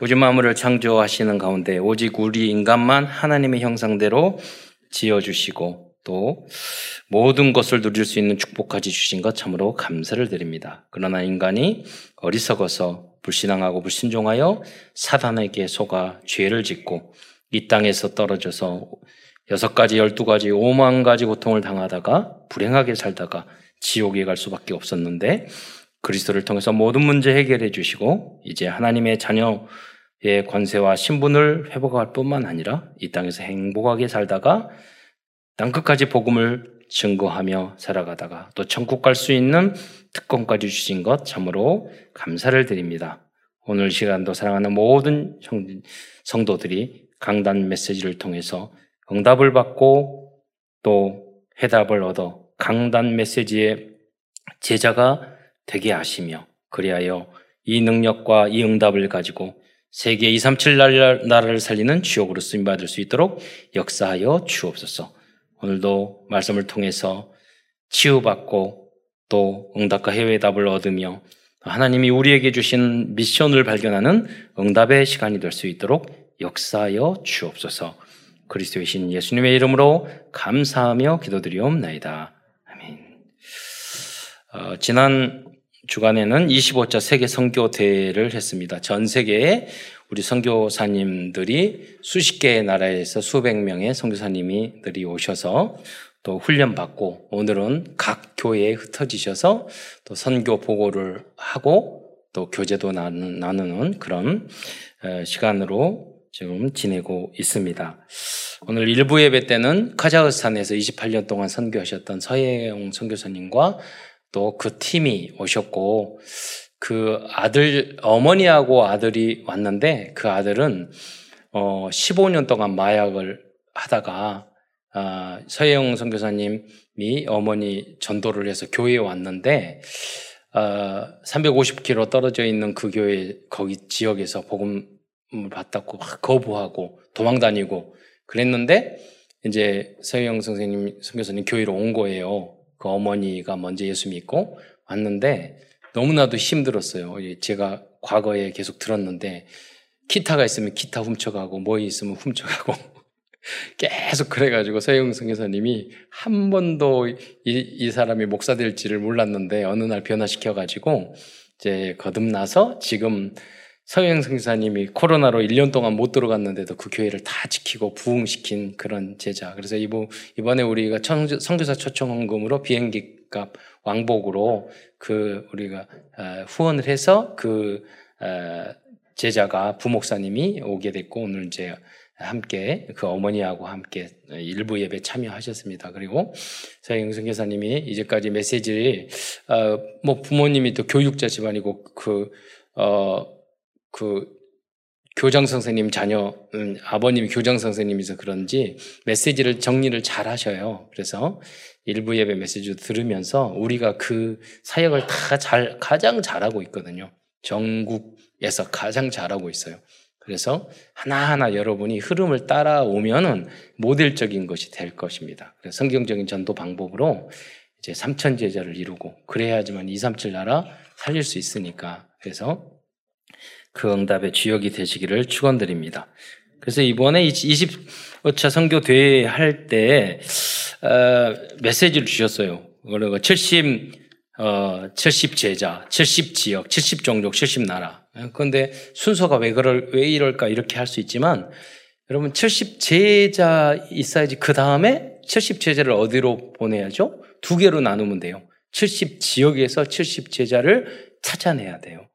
우주 만물을 창조하시는 가운데 오직 우리 인간만 하나님의 형상대로 지어주시고 또 모든 것을 누릴 수 있는 축복까지 주신 것 참으로 감사를 드립니다. 그러나 인간이 어리석어서 불신앙하고 불신종하여 사단에게 속아 죄를 짓고 이 땅에서 떨어져서 여섯 가지, 열두 가지, 오만 가지 고통을 당하다가 불행하게 살다가 지옥에 갈 수밖에 없었는데 그리스도를 통해서 모든 문제 해결해 주시고 이제 하나님의 자녀의 권세와 신분을 회복할 뿐만 아니라 이 땅에서 행복하게 살다가 땅 끝까지 복음을 증거하며 살아가다가 또 천국 갈 수 있는 특권까지 주신 것 참으로 감사를 드립니다. 오늘 시간도 사랑하는 모든 성도들이 강단 메시지를 통해서 응답을 받고 또 해답을 얻어 강단 메시지의 제자가 되게 하시며 그리하여 이 능력과 이 응답을 가지고 세계 237 나라를 살리는 주역으로 쓰임 받을 수 있도록 역사하여 주옵소서. 오늘도 말씀을 통해서 치유받고 또 응답과 해외 답을 얻으며 하나님이 우리에게 주신 미션을 발견하는 응답의 시간이 될 수 있도록 역사하여 주옵소서. 그리스도의 신 예수님의 이름으로 감사하며 기도드리옵나이다. 아멘. 어, 지난 주간에는 25차 세계 선교 대회를 했습니다. 전 세계에 우리 선교사님들이 수십 개의 나라에서 수백 명의 선교사님들이 오셔서 또 훈련 받고 오늘은 각 교회에 흩어지셔서 또 선교 보고를 하고 또 교제도 나누는 그런 어, 시간으로 지금 지내고 있습니다. 오늘 일부 예배 때는 카자흐스탄에서 28년 동안 선교하셨던 서혜영 선교사님과 또 그 팀이 오셨고 그 아들 어머니하고 아들이 왔는데 그 아들은 어 15년 동안 마약을 하다가 아, 서혜영 선교사님이 어머니 전도를 해서 교회에 왔는데 어, 350km 떨어져 있는 그 교회 거기 지역에서 복음 받았고 거부하고 도망 다니고 그랬는데 이제 서영 선생님 선교사님 교회로 온 거예요. 그 어머니가 먼저 예수 믿고 왔는데 너무나도 힘들었어요. 제가 과거에 계속 들었는데 기타가 있으면 기타 훔쳐가고 뭐 있으면 훔쳐가고 계속 그래가지고 서영 선교사님이 한 번도 이, 이 사람이 목사 될지를 몰랐는데 어느 날 변화시켜가지고 이제 거듭나서 지금 서영 성사님이 코로나로 1년 동안 못 들어갔는데도 그 교회를 다 지키고 부흥시킨 그런 제자. 그래서 이번에 우리가 성교사 초청 헌금으로 비행기 값 왕복으로 그 우리가 어, 후원을 해서 그 어, 제자가 부목사님이 오게 됐고 오늘 이제 함께 그 어머니하고 함께 일부 예배 참여하셨습니다. 그리고 서영 성교사님이 이제까지 메시지를 어, 뭐 부모님이 또 교육자 집안이고 그어 그 교장 선생님 자녀, 음, 아버님이 교장 선생님이서 그런지 메시지를 정리를 잘 하셔요. 그래서 일부 예배 메시지 들으면서 우리가 그 사역을 다 잘, 가장 잘하고 있거든요. 전국에서 가장 잘하고 있어요. 그래서 하나하나 여러분이 흐름을 따라오면은 모델적인 것이 될 것입니다. 그래서 성경적인 전도 방법으로 이제 삼천 제자를 이루고 그래야지만 237 나라 살릴 수 있으니까. 그래서 그 응답의 주역이 되시기를 축원드립니다. 그래서 이번에 25차 선교 대회 할때 어, 메시지를 주셨어요. 그리고 70 어, 70 제자, 70 지역, 70 종족, 70 나라. 그런데 순서가 왜 그럴 왜 이럴까 이렇게 할 수 있지만 여러분 70 제자 있어야지 그 다음에 70 제자를 어디로 보내야죠? 두 개로 나누면 돼요. 70 지역에서 70 제자를 찾아내야 돼요.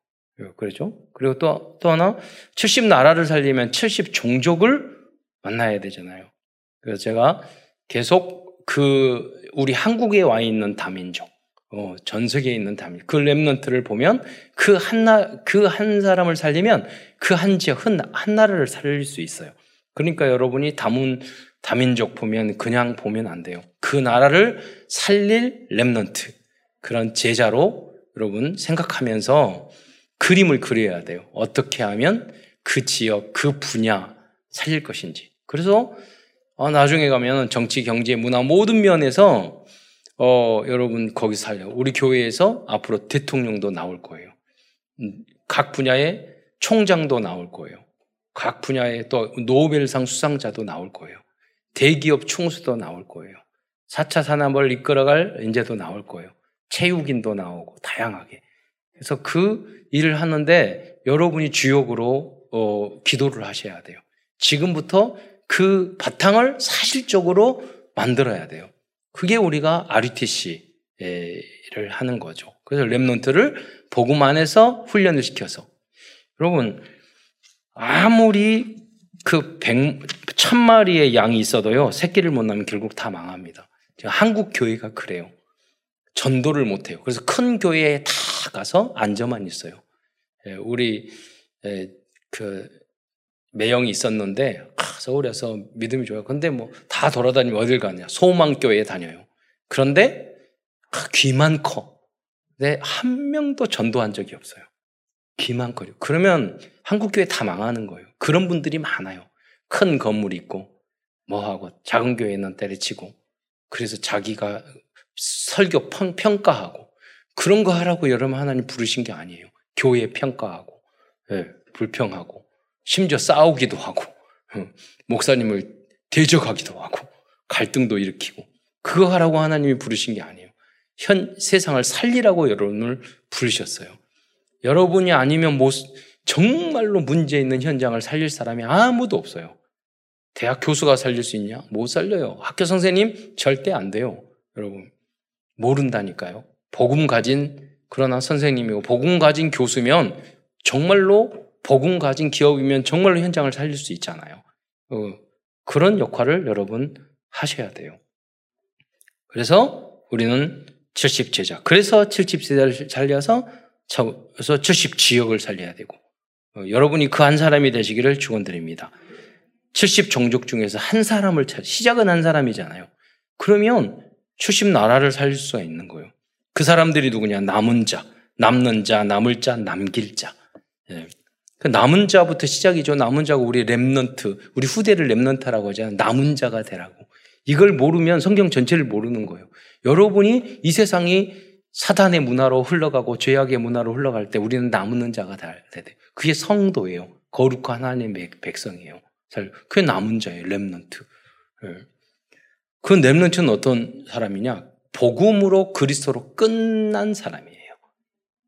그렇죠? 그리고 또, 또 하나, 70 나라를 살리면 70 종족을 만나야 되잖아요. 그래서 제가 계속 그, 우리 한국에 와 있는 다민족, 어, 전 세계에 있는 다민족, 그 랩런트를 보면 그 한 나, 그 한 사람을 살리면 그 한 지역, 한, 한 나라를 살릴 수 있어요. 그러니까 여러분이 다문, 다민족 보면 그냥 보면 안 돼요. 그 나라를 살릴 랩런트, 그런 제자로 여러분 생각하면서 그림을 그려야 돼요. 어떻게 하면 그 지역, 그 분야 살릴 것인지. 그래서 어, 나중에 가면 정치, 경제, 문화 모든 면에서 어, 여러분 거기 살려. 우리 교회에서 앞으로 대통령도 나올 거예요. 음, 각 분야에 총장도 나올 거예요. 각 분야의 또 노벨상 수상자도 나올 거예요. 대기업 총수도 나올 거예요. 4차 산업을 이끌어갈 인재도 나올 거예요. 체육인도 나오고 다양하게. 그래서 그 일을 하는데 여러분이 주역으로 어, 기도를 하셔야 돼요. 지금부터 그 바탕을 사실적으로 만들어야 돼요. 그게 우리가 RUTC를 하는 거죠. 그래서 랩런트를 복음 안에서 훈련을 시켜서 여러분 아무리 그 백, 천 마리의 양이 있어도요 새끼를 못 낳으면 결국 다 망합니다. 한국 교회가 그래요. 전도를 못 해요. 그래서 큰 교회에 다 가서 앉아만 있어요. 예, 우리 그 매형이 있었는데 서울에서 믿음이 좋아요. 근데 뭐 다 돌아다니면 어딜 가냐? 소망교회에 다녀요. 그런데 귀만 커. 근데 한 명도 전도한 적이 없어요. 귀만 커요. 그러면 한국 교회 다 망하는 거예요. 그런 분들이 많아요. 큰 건물 있고 뭐 하고 작은 교회는 때려치고 그래서 자기가 설교 평가하고 그런 거 하라고 여러분 하나님 부르신 게 아니에요. 교회 평가하고 네, 불평하고 심지어 싸우기도 하고 목사님을 대적하기도 하고 갈등도 일으키고 그거 하라고 하나님이 부르신 게 아니에요. 현 세상을 살리라고 여러분을 부르셨어요. 여러분이 아니면 못, 정말로 문제 있는 현장을 살릴 사람이 아무도 없어요. 대학 교수가 살릴 수 있냐? 못 살려요. 학교 선생님 절대 안 돼요. 여러분 모른다니까요. 복음 가진 그러나 선생님이고 복음 가진 교수면 정말로 복음 가진 기업이면 정말로 현장을 살릴 수 있잖아요. 어, 그런 역할을 여러분 하셔야 돼요. 그래서 우리는 70 제자. 그래서 70 제자를 살려서 그래서 70 지역을 살려야 되고 어, 여러분이 그 한 사람이 되시기를 축원드립니다. 70 종족 중에서 한 사람을 찾 시작은 한 사람이잖아요. 그러면 70 나라를 살릴 수가 있는 거예요. 그 사람들이 누구냐? 남은 자, 남는 자, 남을 자, 남길 자. 예. 그 남은 자부터 시작이죠. 남은 자가 우리 remnant, 우리 후대를 remnant라고 하잖아요. 남은 자가 되라고. 이걸 모르면 성경 전체를 모르는 거예요. 여러분이 이 세상이 사단의 문화로 흘러가고 죄악의 문화로 흘러갈 때 우리는 남은 자가 돼야 돼. 그게 성도예요. 거룩한 하나님의 백성이에요. 그게 남은 자예요. remnant. 예. 그 랩넌트는 어떤 사람이냐? 복음으로 그리스도로 끝난 사람이에요.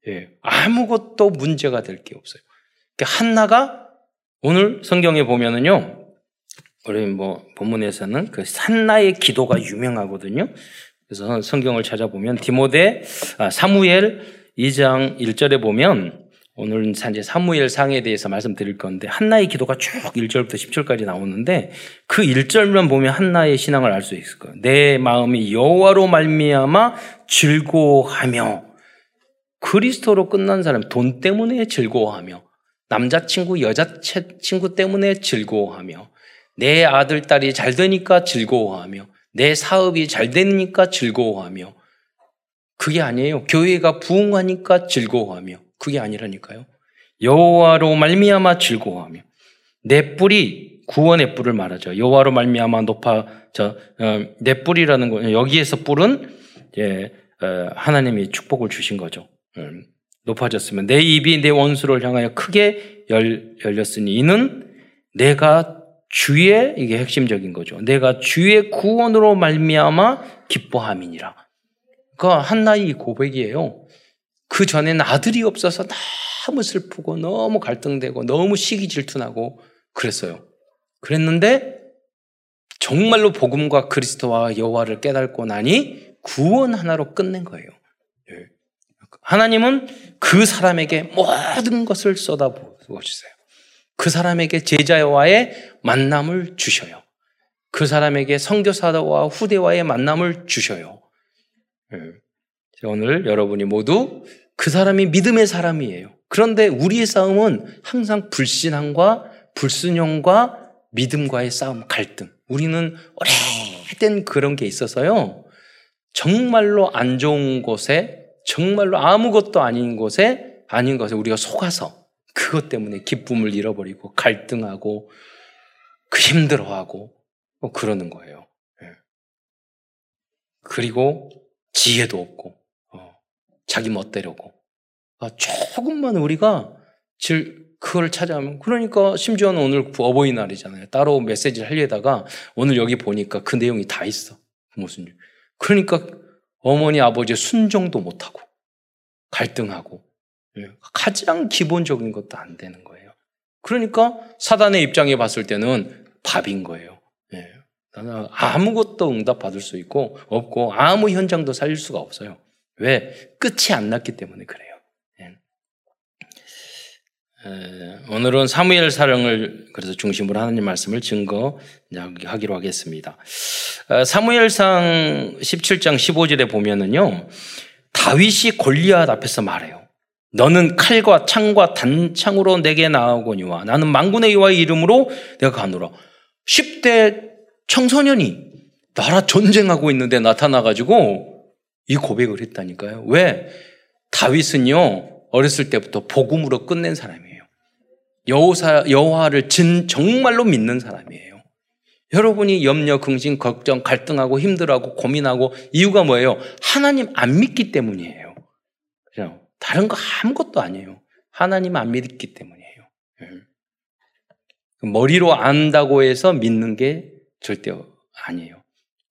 예. 아무것도 문제가 될 게 없어요. 그러니까 한나가 오늘 성경에 보면은요. 우리 뭐 본문에서는 그 산나의 기도가 유명하거든요. 그래서 성경을 찾아보면 디모데 아, 사무엘 2장 1절에 보면 오늘은 이제 사무엘 상에 대해서 말씀드릴 건데 한나의 기도가 쭉 1절부터 10절까지 나오는데 그 1절만 보면 한나의 신앙을 알 수 있을 거예요. 내 마음이 여호와로 말미암아 즐거워하며 그리스도로 끝난 사람 돈 때문에 즐거워하며 남자친구, 여자친구 때문에 즐거워하며 내 아들, 딸이 잘 되니까 즐거워하며 내 사업이 잘 되니까 즐거워하며 그게 아니에요. 교회가 부흥하니까 즐거워하며 그게 아니라니까요. 여호와로 말미암아 즐거워하며 내 뿔이 구원의 뿔을 말하죠. 여호와로 말미암아 높아 저내 어, 뿔이라는 거 여기에서 뿔은 예, 어, 하나님이 축복을 주신 거죠. 음. 높아졌으면 내 입이 내 원수를 향하여 크게 열, 열렸으니 이는 내가 주의 이게 핵심적인 거죠. 내가 주의 구원으로 말미암아 기뻐함이니라. 그러니까 한나의 고백이에요. 그 전에는 아들이 없어서 너무 슬프고 너무 갈등되고 너무 시기 질투나고 그랬어요. 그랬는데 정말로 복음과 그리스도와 여호와를 깨닫고 나니 구원 하나로 끝낸 거예요. 하나님은 그 사람에게 모든 것을 쏟아부어 주세요. 그 사람에게 제자와의 만남을 주셔요. 그 사람에게 성교사와 후대와의 만남을 주셔요. 예. 오늘 여러분이 모두 그 사람이 믿음의 사람이에요. 그런데 우리의 싸움은 항상 불신함과 불순종과 믿음과의 싸움, 갈등. 우리는 오래된 그런 게 있어서요. 정말로 안 좋은 곳에 정말로 아무것도 아닌 곳에 아닌 것에 우리가 속아서 그것 때문에 기쁨을 잃어버리고 갈등하고 그 힘들어하고 뭐 그러는 거예요. 예. 그리고 지혜도 없고 어, 자기 멋대로고 아, 조금만 우리가 질, 그걸 찾아하면 그러니까 심지어는 오늘 어버이날이잖아요. 따로 메시지를 하려다가 오늘 여기 보니까 그 내용이 다 있어. 무슨 그러니까 어머니 아버지 순종도 못하고 갈등하고 예, 가장 기본적인 것도 안 되는 거예요. 그러니까 사단의 입장에 봤을 때는 밥인 거예요. 예. 나는 아무것도 응답 받을 수 있고 없고 아무 현장도 살릴 수가 없어요. 왜? 끝이 안 났기 때문에 그래요. 오늘은 사무엘 사령을 그래서 중심으로 하나님 말씀을 증거하기로 하겠습니다. 어, 사무엘상 17장 15절에 보면은요, 다윗이 골리앗 앞에서 말해요. 너는 칼과 창과 단창으로 내게 나오거니와 나는 망군의 여호와의 이름으로 내가 가노라. 10대 청소년이 나라 전쟁하고 있는데 나타나 가지고 이 고백을 했다니까요. 왜? 다윗은요, 어렸을 때부터 복음으로 끝낸 사람이에요. 여호사, 여호와를 진, 정말로 믿는 사람이에요. 여러분이 염려, 긍심, 걱정, 갈등하고 힘들어하고 고민하고 이유가 뭐예요? 하나님 안 믿기 때문이에요. 그죠? 다른 거 아무것도 아니에요. 하나님 안 믿기 때문이에요. 예. 머리로 안다고 해서 믿는 게 절대 아니에요.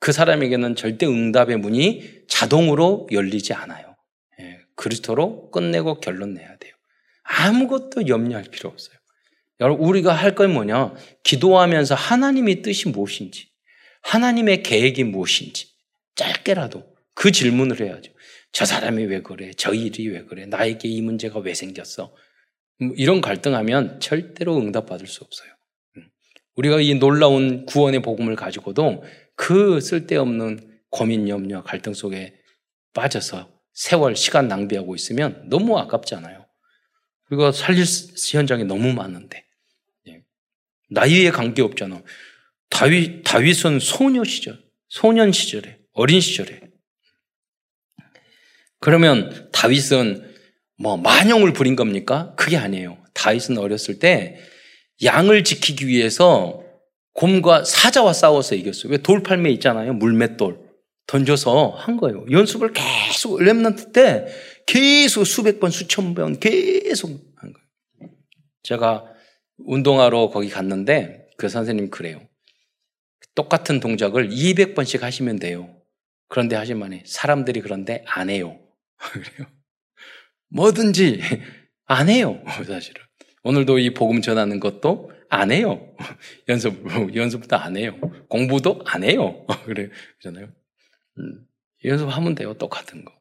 그 사람에게는 절대 응답의 문이 자동으로 열리지 않아요. 예. 그리스도로 끝내고 결론 내야 돼요. 아무것도 염려할 필요 없어요. 여러분, 우리가 할 건 뭐냐? 기도하면서 하나님의 뜻이 무엇인지, 하나님의 계획이 무엇인지, 짧게라도 그 질문을 해야죠. 저 사람이 왜 그래? 저 일이 왜 그래? 나에게 이 문제가 왜 생겼어? 뭐 이런 갈등하면 절대로 응답받을 수 없어요. 음. 우리가 이 놀라운 구원의 복음을 가지고도 그 쓸데없는 고민, 염려, 갈등 속에 빠져서 세월, 시간 낭비하고 있으면 너무 아깝잖아요. 우리가 살릴 현장이 너무 많은데. 예. 나이에 관계없잖아. 다윗, 다윗은 소녀 시절, 소년 시절에, 어린 시절에. 그러면 다윗은 뭐 만용을 부린 겁니까? 그게 아니에요. 다윗은 어렸을 때 양을 지키기 위해서 곰과 사자와 싸워서 이겼어요. 왜 돌팔매 있잖아요. 물맷돌. 던져서 한 거예요. 연습을 계속 랩런트 때 계속 수백 번, 수천 번 계속 한 거예요. 제가 운동하러 거기 갔는데 그 선생님 그래요. 똑같은 동작을 200번씩 하시면 돼요. 그런데 하시면 사람들이 그런데 안 해요. 그래요. 뭐든지 안 해요. 사실은. 오늘도 이 복음 전하는 것도 안 해요. 연습, 연습도 안 해요. 공부도 안 해요. 그래, 그잖아요. 음, 연습하면 돼요. 똑같은 거.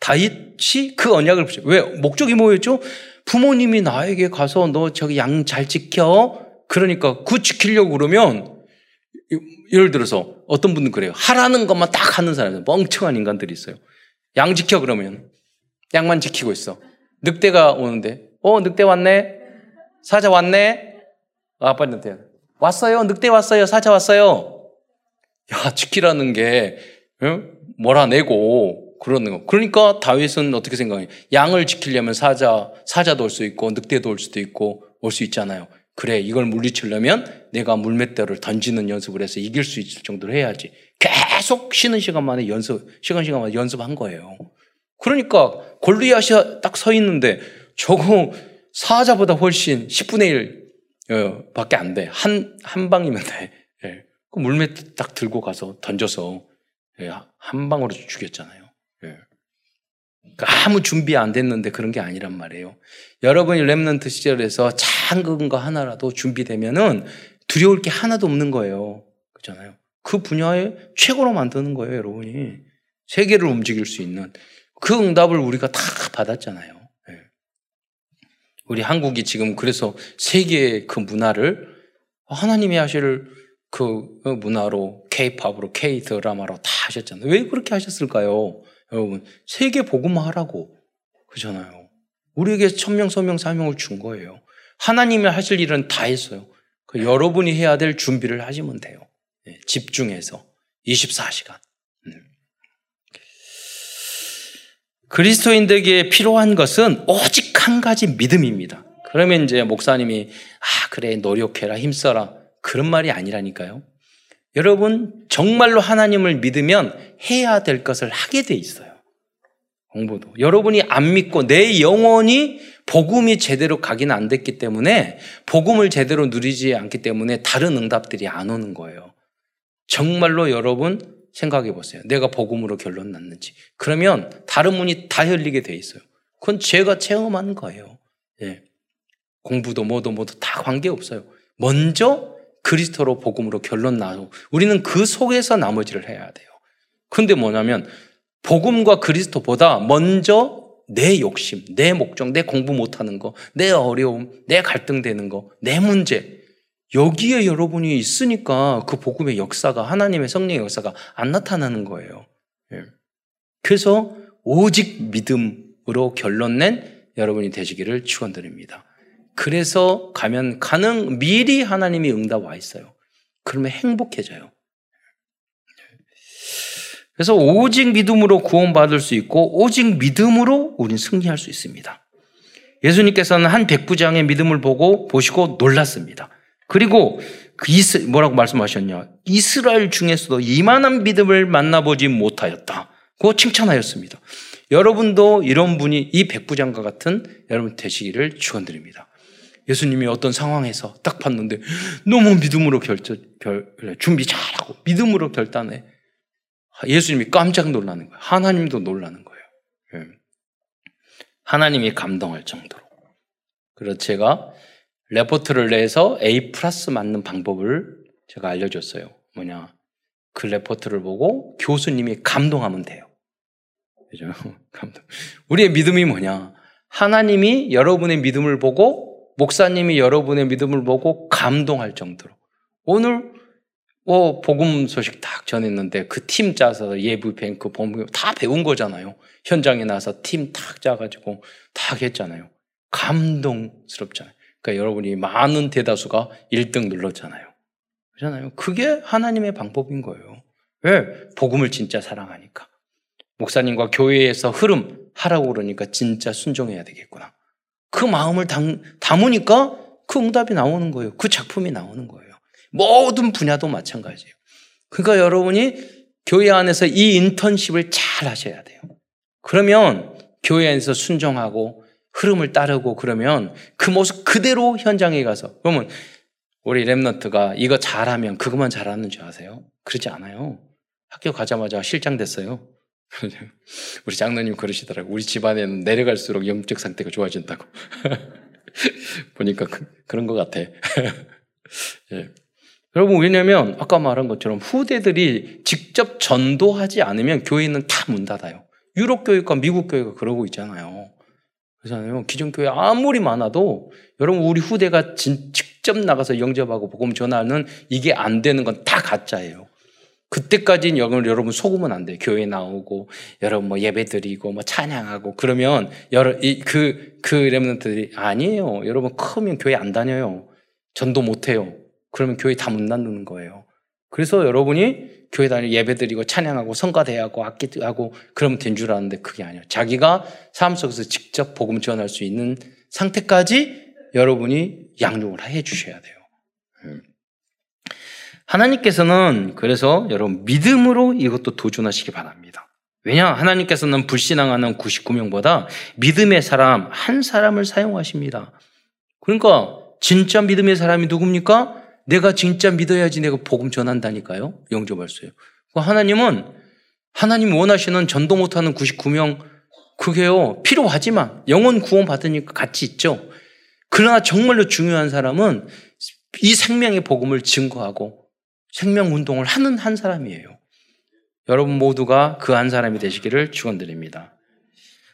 다윗이 그 언약을 붙여. 왜? 목적이 뭐였죠? 부모님이 나에게 가서 너 저기 양 잘 지켜. 그러니까 그 지키려고 그러면 예를 들어서 어떤 분은 그래요. 하라는 것만 딱 하는 사람들, 멍청한 인간들이 있어요. 양 지켜 그러면 양만 지키고 있어. 늑대가 오는데, 어 늑대 왔네. 사자 왔네. 아, 아빠 늑대 왔어요. 늑대 왔어요. 사자 왔어요. 야 지키라는 게 몰아내고 그러는 거. 그러니까 다윗은 어떻게 생각해요? 양을 지키려면 사자, 사자도 올 수 있고, 늑대도 올 수도 있고, 올 수 있잖아요. 그래, 이걸 물리치려면 내가 물맷대를 던지는 연습을 해서 이길 수 있을 정도로 해야지. 계속 쉬는 시간 만에 연습, 시간 시간 만에 연습한 거예요. 그러니까 골리앗이 딱 서 있는데 저거 사자보다 훨씬 10분의 1 어, 밖에 안 돼. 한, 한 방이면 돼. 예. 그 물맷 딱 들고 가서 던져서 예, 한 방으로 죽였잖아요. 예. 그러니까 아무 준비 안 됐는데 그런 게 아니란 말이에요. 여러분이 랩런트 시절에서 작은 거 하나라도 준비되면은 두려울 게 하나도 없는 거예요. 그렇잖아요. 그 분야에 최고로 만드는 거예요, 여러분이. 세계를 움직일 수 있는 그 응답을 우리가 다 받았잖아요. 예. 우리 한국이 지금 그래서 세계의 그 문화를 하나님이 하실 그 문화로 K-팝으로 K 드라마로 다 하셨잖아요. 왜 그렇게 하셨을까요? 여러분, 세계 복음화하라고. 그잖아요. 우리에게 천명, 소명, 사명을 준 거예요. 하나님이 하실 일은 다 했어요. 그 여러분이 해야 될 준비를 하시면 돼요. 네, 집중해서. 24시간. 그리스도인들에게 필요한 것은 오직 한 가지 믿음입니다. 그러면 이제 목사님이, 아, 그래, 노력해라, 힘써라. 그런 말이 아니라니까요. 여러분, 정말로 하나님을 믿으면 해야 될 것을 하게 돼 있어요. 공부도. 여러분이 안 믿고 내 영혼이 복음이 제대로 가기는 안 됐기 때문에 복음을 제대로 누리지 않기 때문에 다른 응답들이 안 오는 거예요. 정말로 여러분 생각해 보세요. 내가 복음으로 결론 났는지. 그러면 다른 문이 다 열리게 돼 있어요. 그건 제가 체험한 거예요. 예. 공부도 뭐도 뭐도 다 관계없어요. 먼저 그리스도로 복음으로 결론 나고 우리는 그 속에서 나머지를 해야 돼요. 근데 뭐냐면 복음과 그리스도보다 먼저 내 욕심, 내 목적, 내 공부 못하는 거, 내 어려움, 내 갈등되는 거, 내 문제 여기에 여러분이 있으니까 그 복음의 역사가 하나님의 성령의 역사가 안 나타나는 거예요. 예. 그래서 오직 믿음으로 결론 낸 여러분이 되시기를 축원드립니다. 그래서 가면 가능 미리 하나님이 응답 와 있어요. 그러면 행복해져요. 그래서 오직 믿음으로 구원받을 수 있고 오직 믿음으로 우린 승리할 수 있습니다. 예수님께서는 한 백부장의 믿음을 보고 보시고 놀랐습니다. 그리고 그 이스, 뭐라고 말씀하셨냐? 이스라엘 중에서도 이만한 믿음을 만나보지 못하였다. 고 칭찬하였습니다. 여러분도 이런 분이 이 백부장과 같은 여러분 되시기를 축원드립니다. 예수님이 어떤 상황에서 딱 봤는데 너무 믿음으로 결정, 결, 준비 잘하고 믿음으로 결단해. 예수님이 깜짝 놀라는 거예요. 하나님도 놀라는 거예요. 예. 하나님이 감동할 정도로. 그래서 제가 레포트를 내서 A 플러스 맞는 방법을 제가 알려줬어요. 뭐냐. 그 레포트를 보고 교수님이 감동하면 돼요. 그죠? 감동. 우리의 믿음이 뭐냐. 하나님이 여러분의 믿음을 보고 목사님이 여러분의 믿음을 보고 감동할 정도로. 오늘 뭐 복음 소식 딱 전했는데 그 팀 짜서 예부 뱅크 그 본부 다 배운 거잖아요. 현장에 나서 팀탁 짜가지고 탁 했잖아요. 감동스럽잖아요. 그러니까 여러분이 많은 대다수가 1등 눌렀잖아요. 그렇잖아요. 그게 하나님의 방법인 거예요. 왜? 복음을 진짜 사랑하니까. 목사님과 교회에서 흐름 하라고 그러니까 진짜 순종해야 되겠구나. 그 마음을 담, 담으니까 그 응답이 나오는 거예요. 그 작품이 나오는 거예요. 모든 분야도 마찬가지예요. 그러니까 여러분이 교회 안에서 이 인턴십을 잘 하셔야 돼요. 그러면 교회 안에서 순종하고 흐름을 따르고 그러면 그 모습 그대로 현장에 가서 그러면 우리 랩너트가 이거 잘하면 그것만 잘하는 줄 아세요? 그렇지 않아요. 학교 가자마자 실장 됐어요. 우리 장로님 그러시더라고. 우리 집안에는 내려갈수록 영적 상태가 좋아진다고. 보니까 그, 런것 같아. 예. 여러분, 왜냐면 아까 말한 것처럼 후대들이 직접 전도하지 않으면 교회는 다 문 닫아요. 유럽 교회가 미국 교회가 그러고 있잖아요. 그렇잖아요. 기존 교회 아무리 많아도 여러분 우리 후대가 진, 직접 나가서 영접하고 복음 전하는 이게 안 되는 건 다 가짜예요. 그때까지는 여러분 속으면 안 돼요. 교회 나오고 여러분 뭐 예배 드리고 뭐 찬양하고 그러면 여러 그그 그 아니에요. 여러분 크면 교회 안 다녀요. 전도 못 해요. 그러면 교회 다문 닫는 거예요. 그래서 여러분이 교회 다니 예배 드리고 찬양하고 성가대하고 악기하고 그러면 된줄 알았는데 그게 아니에요. 자기가 삶 속에서 직접 복음 전할 수 있는 상태까지 여러분이 양육을 해 주셔야 돼요. 음. 하나님께서는 그래서 여러분 믿음으로 이것도 도전하시기 바랍니다. 왜냐? 하나님께서는 불신앙하는 99명보다 믿음의 사람 한 사람을 사용하십니다. 그러니까 진짜 믿음의 사람이 누굽니까? 내가 진짜 믿어야지 내가 복음 전한다니까요. 영접할 수요. 하나님은 하나님 원하시는 전도 못하는 99명 그게요 필요하지만 영혼 구원 받으니까 같이 있죠. 그러나 정말로 중요한 사람은 이 생명의 복음을 증거하고 생명 운동을 하는 한 사람이에요. 여러분 모두가 그 한 사람이 되시기를 축원드립니다.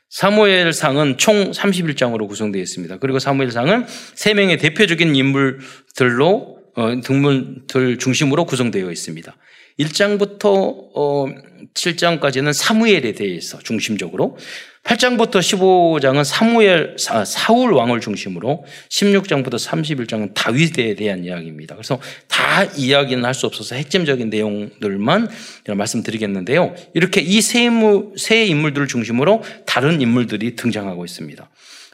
사무엘상은 총 31장으로 구성되어 있습니다. 그리고 사무엘상은 세 명의 대표적인 인물들로 어, 등물들 중심으로 구성되어 있습니다. 1장부터 어, 7장까지는 사무엘에 대해서 중심적으로 8장부터 15장은 사무엘 사울 왕을 중심으로 16장부터 31장은 다윗에 대한 이야기입니다. 그래서 다 이야기는 할 수 없어서 핵심적인 내용들만 말씀드리겠는데요. 이렇게 이 세 인물들을 중심으로 다른 인물들이 등장하고 있습니다.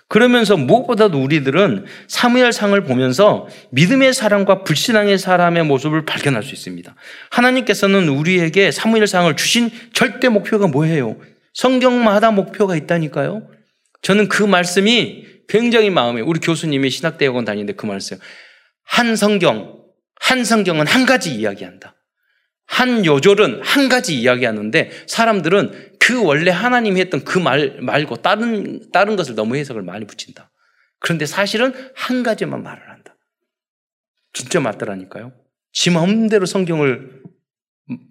그러면서 무엇보다도 우리들은 사무엘상을 보면서 믿음의 사람과 불신앙의 사람의 모습을 발견할 수 있습니다. 하나님께서는 우리에게 사무엘상을 주신 절대 목표가 뭐예요? 성경마다 목표가 있다니까요. 저는 그 말씀이 굉장히 마음에 우리 교수님이 신학대학원 다니는데 그 써요. 한 성경, 한 성경은 한 가지 이야기한다. 한 요절은 한 가지 이야기하는데 사람들은 그 원래 하나님이 했던 그 말 말고 다른 다른 것을 너무 해석을 많이 붙인다. 그런데 사실은 한 가지만 말을 한다. 진짜 맞더라니까요. 지 마음대로 성경을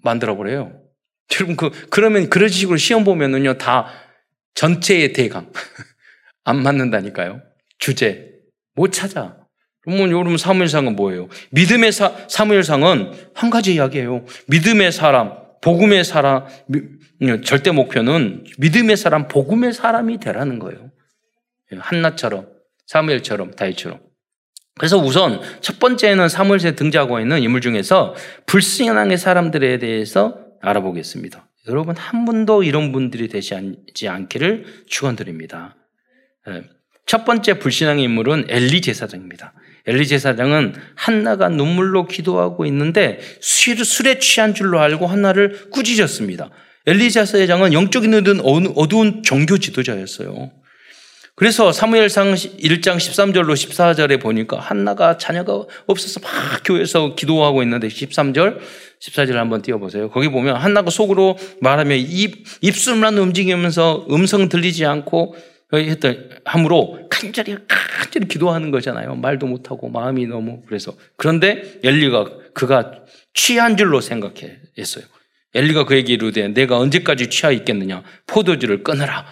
만들어 버려요. 여러분 그 그러면 그런 식으로 시험 보면은요 다 전체의 대강 안 맞는다니까요. 주제 못 찾아. 그러면 여러분 사무엘상은 뭐예요? 믿음의 사, 사무엘상은 한 가지 이야기예요. 믿음의 사람, 복음의 사람, 미, 절대 목표는 믿음의 사람, 복음의 사람이 되라는 거예요. 한나처럼, 사무엘처럼, 다윗처럼. 그래서 우선 첫 번째는 사무엘에 등장하고 있는 인물 중에서 불신앙의 사람들에 대해서 알아보겠습니다. 여러분 한 분도 이런 분들이 되지 않기를 축원드립니다. 예. 첫 번째 불신앙의 인물은 엘리 제사장입니다. 엘리 제 사장은 한나가 눈물로 기도하고 있는데 술에 취한 줄로 알고 한나를 꾸짖었습니다. 엘리 제사장은 영적인 어두운 종교 지도자였어요. 그래서 사무엘상 1장 13절로 14절에 보니까 한나가 자녀가 없어서 막 교회에서 기도하고 있는데 13절, 14절 한번 띄워보세요. 거기 보면 한나가 속으로 말하며 입, 입술만 움직이면서 음성 들리지 않고 했던 함으로 간절히 간절히 기도하는 거잖아요. 말도 못하고 마음이 너무 그래서 그런데 엘리가 그가 취한 줄로 생각했어요. 엘리가 그에게 이르되 내가 언제까지 취하 있겠느냐 포도주를 끊으라.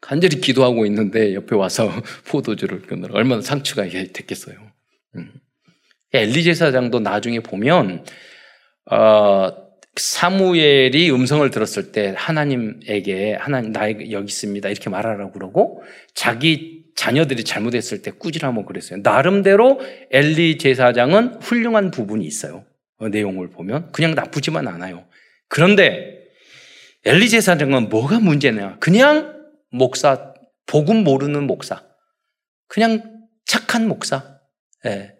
간절히 기도하고 있는데 옆에 와서 포도주를 끊으라. 얼마나 상처가 됐겠어요. 음. 엘리 제사장도 나중에 보면 어, 사무엘이 음성을 들었을 때 하나님에게 하나님 나에게 여기 있습니다 이렇게 말하라고 그러고 자기 자녀들이 잘못했을 때 꾸지라고 그랬어요. 나름대로 엘리 제사장은 훌륭한 부분이 있어요. 어, 내용을 보면 그냥 나쁘지만 않아요. 그런데 엘리 제사장은 뭐가 문제냐? 그냥 목사 복음 모르는 목사, 그냥 착한 목사, 예.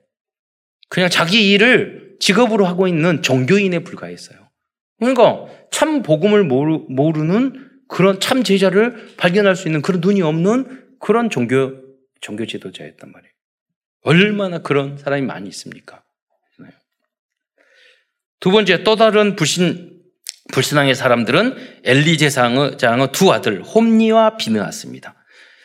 그냥 자기 일을 직업으로 하고 있는 종교인에 불과했어요. 그러니까 참 복음을 모르, 는 그런 참 제자를 발견할 수 있는 그런 눈이 없는 그런 종교 종교 지도자였단 말이에요. 얼마나 그런 사람이 많이 있습니까? 두 번째 또 다른 불신 불신앙의 사람들은 엘리 제사장의 두 아들 홈니와 비느았습니다.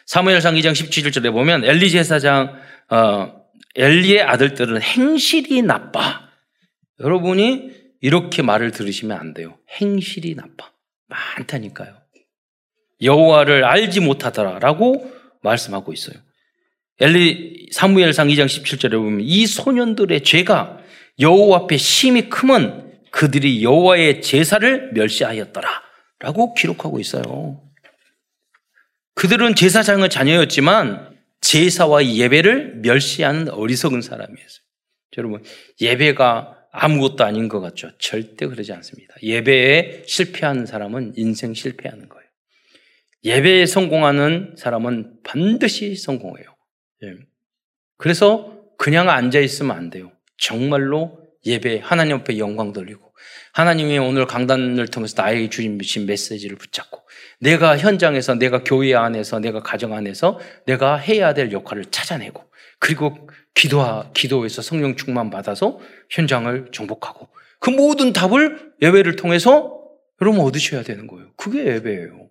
사무엘상 2장 17절에 보면 엘리 제사장 어, 엘리의 아들들은 행실이 나빠. 여러분이 이렇게 말을 들으시면 안 돼요. 행실이 나빠. 많다니까요. 여호와를 알지 못하더라라고 말씀하고 있어요. 엘리 사무엘상 2장 17절에 보면 이 소년들의 죄가 여호와 앞에 심히 크면 그들이 여호와의 제사를 멸시하였더라라고 기록하고 있어요. 그들은 제사장의 자녀였지만 제사와 예배를 멸시하는 어리석은 사람이었어요. 여러분 예배가 아무것도 아닌 것 같죠? 절대 그러지 않습니다. 예배에 실패하는 사람은 인생 실패하는 거예요. 예배에 성공하는 사람은 반드시 성공해요. 예. 그래서 그냥 앉아 있으면 안 돼요. 정말로 예배 하나님 앞에 영광 돌리고 하나님이 오늘 강단을 통해서 나에게 주신 메시지를 붙잡고 내가 현장에서 내가 교회 안에서 내가 가정 안에서 내가 해야 될 역할을 찾아내고 그리고 기도하, 기도에서 성령 충만 받아서 현장을 정복하고 그 모든 답을 예배를 통해서 여러분 얻으셔야 되는 거예요. 그게 예배예요.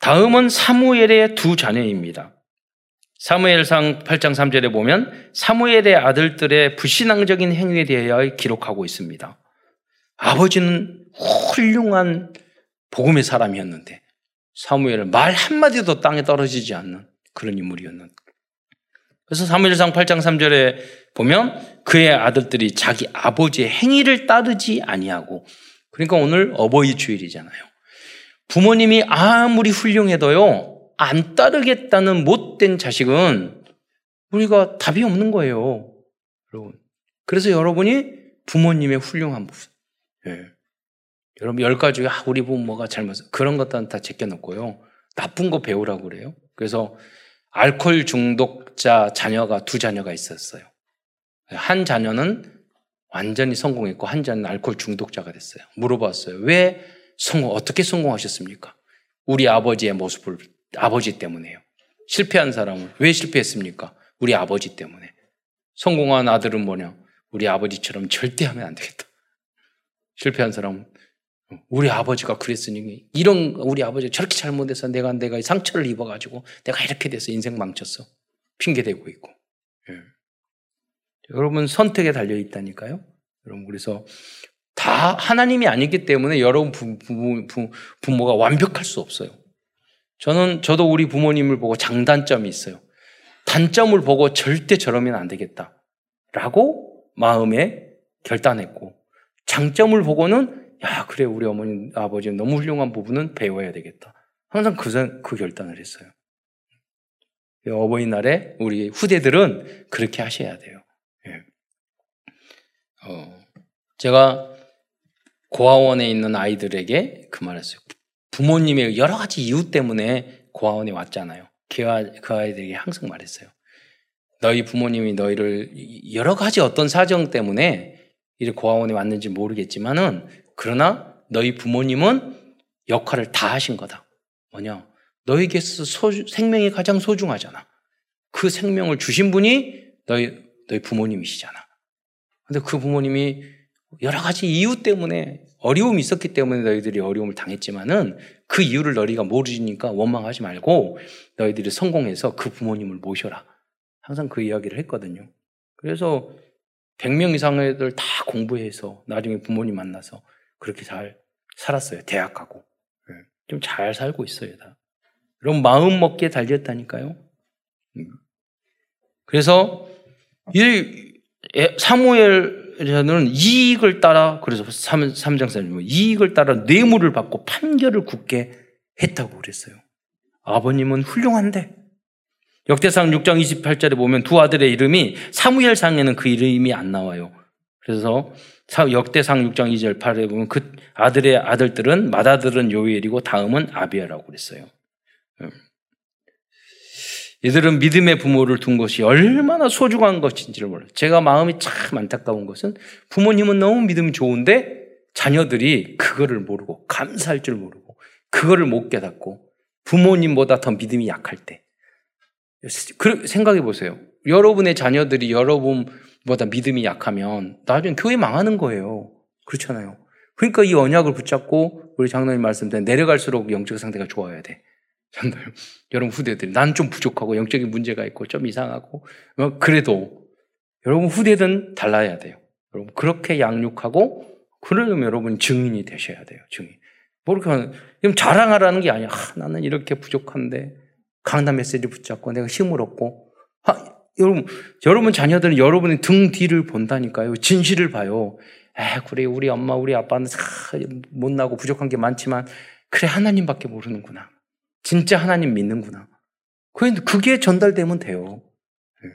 다음은 사무엘의 두 자녀입니다. 사무엘상 8장 3절에 보면 사무엘의 아들들의 불신앙적인 행위에 대하여 기록하고 있습니다. 아버지는 훌륭한 복음의 사람이었는데 사무엘은 말 한마디도 땅에 떨어지지 않는 그런 인물이었는. 그래서 사무엘상 8장 3절에 보면 그의 아들들이 자기 아버지의 행위를 따르지 아니하고 그러니까 오늘 어버이 주일이잖아요. 부모님이 아무리 훌륭해도요 안 따르겠다는 못된 자식은 우리가 답이 없는 거예요, 여러분. 그래서 여러분이 부모님의 훌륭한 모습. 예. 여러분 열 가지 아, 우리 부모가 잘못 그런 것들은 다 제껴놓고요. 나쁜 거 배우라고 그래요. 그래서 알코올 중독자 자녀가 두 자녀가 있었어요. 한 자녀는 완전히 성공했고 한 자녀는 알코올 중독자가 됐어요. 물어봤어요. 왜 성공 어떻게 성공하셨습니까? 우리 아버지의 모습을 아버지 때문에요. 실패한 사람은 왜 실패했습니까? 우리 아버지 때문에. 성공한 아들은 뭐냐? 우리 아버지처럼 절대 하면 안 되겠다. 실패한 사람은 우리 아버지가 그랬으니 이런 우리 아버지가 저렇게 잘못해서 내가 내가 상처를 입어가지고 내가 이렇게 돼서 인생 망쳤어 핑계 대고 있고 예. 여러분 선택에 달려 있다니까요. 여러분 그래서 다 하나님이 아니기 때문에 여러분 부, 부, 부, 부모가 완벽할 수 없어요. 저는 저도 우리 부모님을 보고 장단점이 있어요. 단점을 보고 절대 저러면 안 되겠다라고 마음에 결단했고 장점을 보고는 야, 그래, 우리 어머니, 아버지 너무 훌륭한 부분은 배워야 되겠다. 항상 그, 그 결단을 했어요. 어버이날에 우리 후대들은 그렇게 하셔야 돼요. 예. 어, 제가 고아원에 있는 아이들에게 그 말했어요. 부모님의 여러 가지 이유 때문에 고아원에 왔잖아요. 그, 그 아이들에게 항상 말했어요. 너희 부모님이 너희를 여러 가지 어떤 사정 때문에 이렇게 고아원에 왔는지 모르겠지만은 그러나 너희 부모님은 역할을 다 하신 거다. 뭐냐? 너에게서 생명이 가장 소중하잖아. 그 생명을 주신 분이 너희, 너희 부모님이시잖아. 근데 그 부모님이 여러 가지 이유 때문에 어려움이 있었기 때문에 너희들이 어려움을 당했지만은 그 이유를 너희가 모르니까 원망하지 말고 너희들이 성공해서 그 부모님을 모셔라. 항상 그 이야기를 했거든요. 그래서 100명 이상의 애들 다 공부해서 나중에 부모님 만나서 그렇게 잘 살았어요. 대학하고. 예. 좀잘 살고 있어요. 다. 그럼 마음 먹기에 달렸다니까요. 음. 그래서 이 사무엘에는 이익을 따라 그래서 3, 3장 4절 이익을 따라 뇌물을 받고 판결을 굳게 했다고 그랬어요. 아버님은 훌륭한데 역대상 6장 28절에 보면 두 아들의 이름이 사무엘상에는 그 이름이 안 나와요. 그래서 역대상 6장 2절 8에 보면 그 아들의 아들들은 맏아들은 요엘이고 다음은 아비아라고 그랬어요. 음. 이들은 믿음의 부모를 둔 것이 얼마나 소중한 것인지를 몰라요. 제가 마음이 참 안타까운 것은 부모님은 너무 믿음이 좋은데 자녀들이 그거를 모르고 감사할 줄 모르고 그거를 못 깨닫고 부모님보다 더 믿음이 약할 때 그, 생각해 보세요. 여러분의 자녀들이 여러분 보다 믿음이 약하면 나중에 교회 망하는 거예요. 그렇잖아요. 그러니까 이 언약을 붙잡고 우리 장로님 말씀대로 내려갈수록 영적 상태가 좋아야 돼. 장로님, 여러분 후대들, 난 좀 부족하고 영적인 문제가 있고 좀 이상하고 어, 그래도 여러분 후대든 달라야 돼요. 여러분 그렇게 양육하고 그러려면 여러분 증인이 되셔야 돼요. 증인. 뭐 이렇게 자랑하라는 게 아니야. 아, 나는 이렇게 부족한데 강단 메시지 붙잡고 내가 힘을 얻고 아, 여러분, 여러분 자녀들은 여러분의 등 뒤를 본다니까요. 진실을 봐요. 에, 그래, 우리 엄마, 우리 아빠는 못나고 부족한 게 많지만, 그래, 하나님밖에 모르는구나. 진짜 하나님 믿는구나. 그게 전달되면 돼요. 예.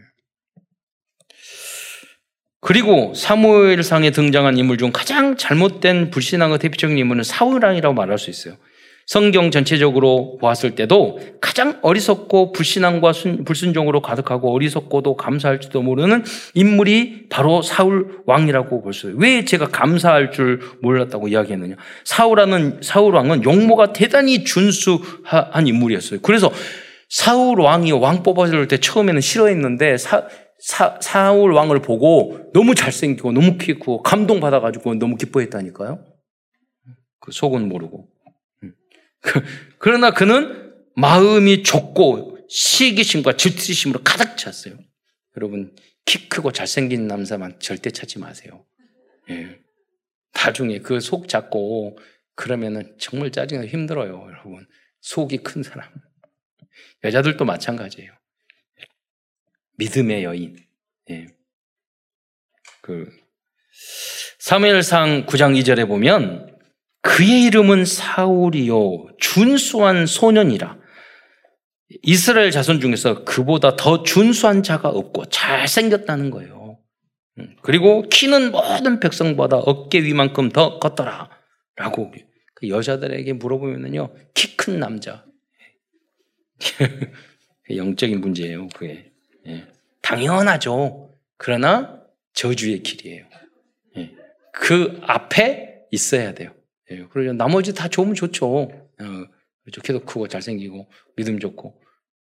그리고 사무엘상에 등장한 인물 중 가장 잘못된 불신앙의 대표적인 인물은 사울왕이라고 말할 수 있어요. 성경 전체적으로 보았을 때도 가장 어리석고 불신앙과 순, 불순종으로 가득하고 어리석고도 감사할지도 모르는 인물이 바로 사울 왕이라고 볼 수 있어요. 왜 제가 감사할 줄 몰랐다고 이야기했느냐? 사울하는 사울 왕은 용모가 대단히 준수한 인물이었어요. 그래서 사울 왕이 왕 뽑아줄 때 처음에는 싫어했는데 사, 사, 사울 왕을 보고 너무 잘생기고 너무 키고 감동받아가지고 너무 기뻐했다니까요. 그 속은 모르고. 그, 그러나 그는 마음이 좁고 시기심과 질투심으로 가득 찼어요. 여러분 키 크고 잘생긴 남자만 절대 찾지 마세요. 예. 나중에 그속 잡고 그러면은 정말 짜증나 힘들어요, 여러분. 속이 큰 사람. 여자들도 마찬가지예요. 믿음의 여인. 예. 그 사무엘상 9장 2절에 보면 그의 이름은 사울이요 준수한 소년이라. 이스라엘 자손 중에서 그보다 더 준수한 자가 없고 잘생겼다는 거예요. 음, 그리고 키는 모든 백성보다 어깨 위만큼 더 컸더라. 라고 그 여자들에게 물어보면요. 키 큰 남자. 영적인 문제예요, 그게. 예. 당연하죠. 그러나 저주의 길이에요. 예. 그 앞에 있어야 돼요. 예, 그러죠. 나머지 다 좋으면 좋죠. 어, 그렇죠? 키도 크고 잘생기고 믿음 좋고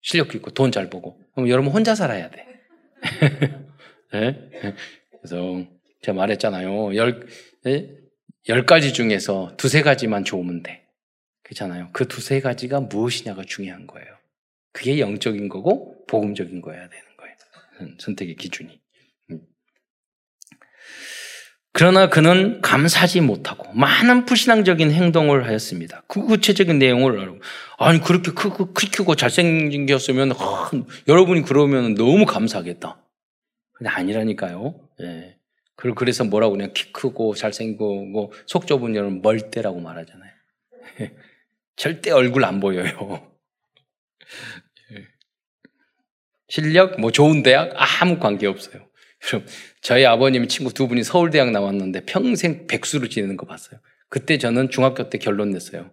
실력도 있고 돈잘 보고. 그럼 여러분 혼자 살아야 돼. 네? 그래서 제가 말했잖아요. 열, 네? 열 가지 중에서 두세 가지만 좋으면 돼. 그렇잖아요. 그 두세 가지가 무엇이냐가 중요한 거예요. 그게 영적인 거고 복음적인 거여야 되는 거예요. 선택의 기준이. 음. 그러나 그는 감사하지 못하고 많은 불신앙적인 행동을 하였습니다. 그 구체적인 내용을 알고 아니 그렇게 크고 크고 잘생겼으면 아, 여러분이 그러면 너무 감사하겠다. 근데 아니라니까요. 예. 그래서 뭐라고 그냥 키 크고 잘생기고 뭐속 좁은 여러분 멀대라고 말하잖아요. 절대 얼굴 안 보여요. 예. 실력, 뭐 좋은 대학 아무 관계 없어요. 저희 아버님 친구 두 분이 서울대학 나왔는데 평생 백수로 지내는 거 봤어요. 그때 저는 중학교 때 결론 냈어요.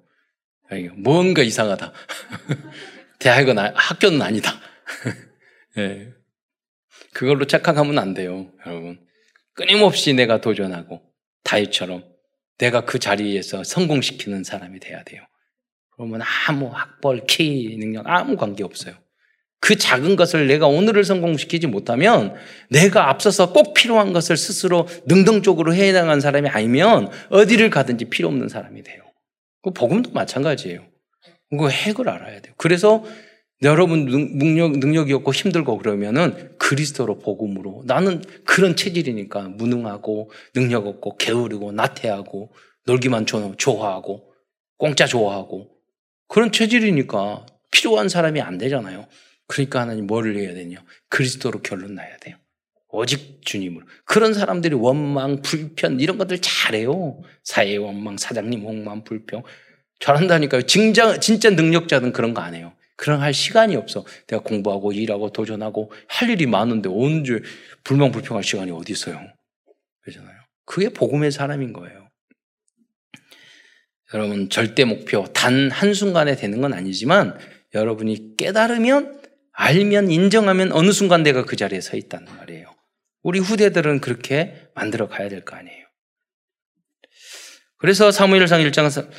뭔가 이상하다. 대학은 아, 학교는 아니다. 네. 그걸로 착각하면 안 돼요, 여러분. 끊임없이 내가 도전하고 다이처럼 내가 그 자리에서 성공시키는 사람이 돼야 돼요. 그러면 아무 학벌, 키, 능력 아무 관계 없어요. 그 작은 것을 내가 오늘을 성공시키지 못하면 내가 앞서서 꼭 필요한 것을 스스로 능동적으로 해당한 사람이 아니면 어디를 가든지 필요 없는 사람이 돼요. 그 복음도 마찬가지예요. 그 핵을 알아야 돼요. 그래서 여러분 능력, 능력이 없고 힘들고 그러면은 그리스도로 복음으로 나는 그런 체질이니까 무능하고 능력 없고 게으르고 나태하고 놀기만 좋아하고 공짜 좋아하고 그런 체질이니까 필요한 사람이 안 되잖아요. 그러니까 하나님 뭐를 해야 되냐? 그리스도로 결론 나야 돼요. 오직 주님으로. 그런 사람들이 원망, 불편 이런 것들 잘해요. 사회 원망, 사장님 원망, 불평 잘한다니까요. 진짜 진짜 능력자는 그런 거 안 해요. 그런 할 시간이 없어. 내가 공부하고 일하고 도전하고 할 일이 많은데 언제 불만 불평할 시간이 어디 있어요? 그러잖아요. 그게 복음의 사람인 거예요. 여러분 절대 목표 단 한순간에 되는 건 아니지만 여러분이 깨달으면 알면 인정하면 어느 순간 내가 그 자리에 서 있다는 말이에요. 우리 후대들은 그렇게 만들어 가야 될 거 아니에요. 그래서 사무엘상 1장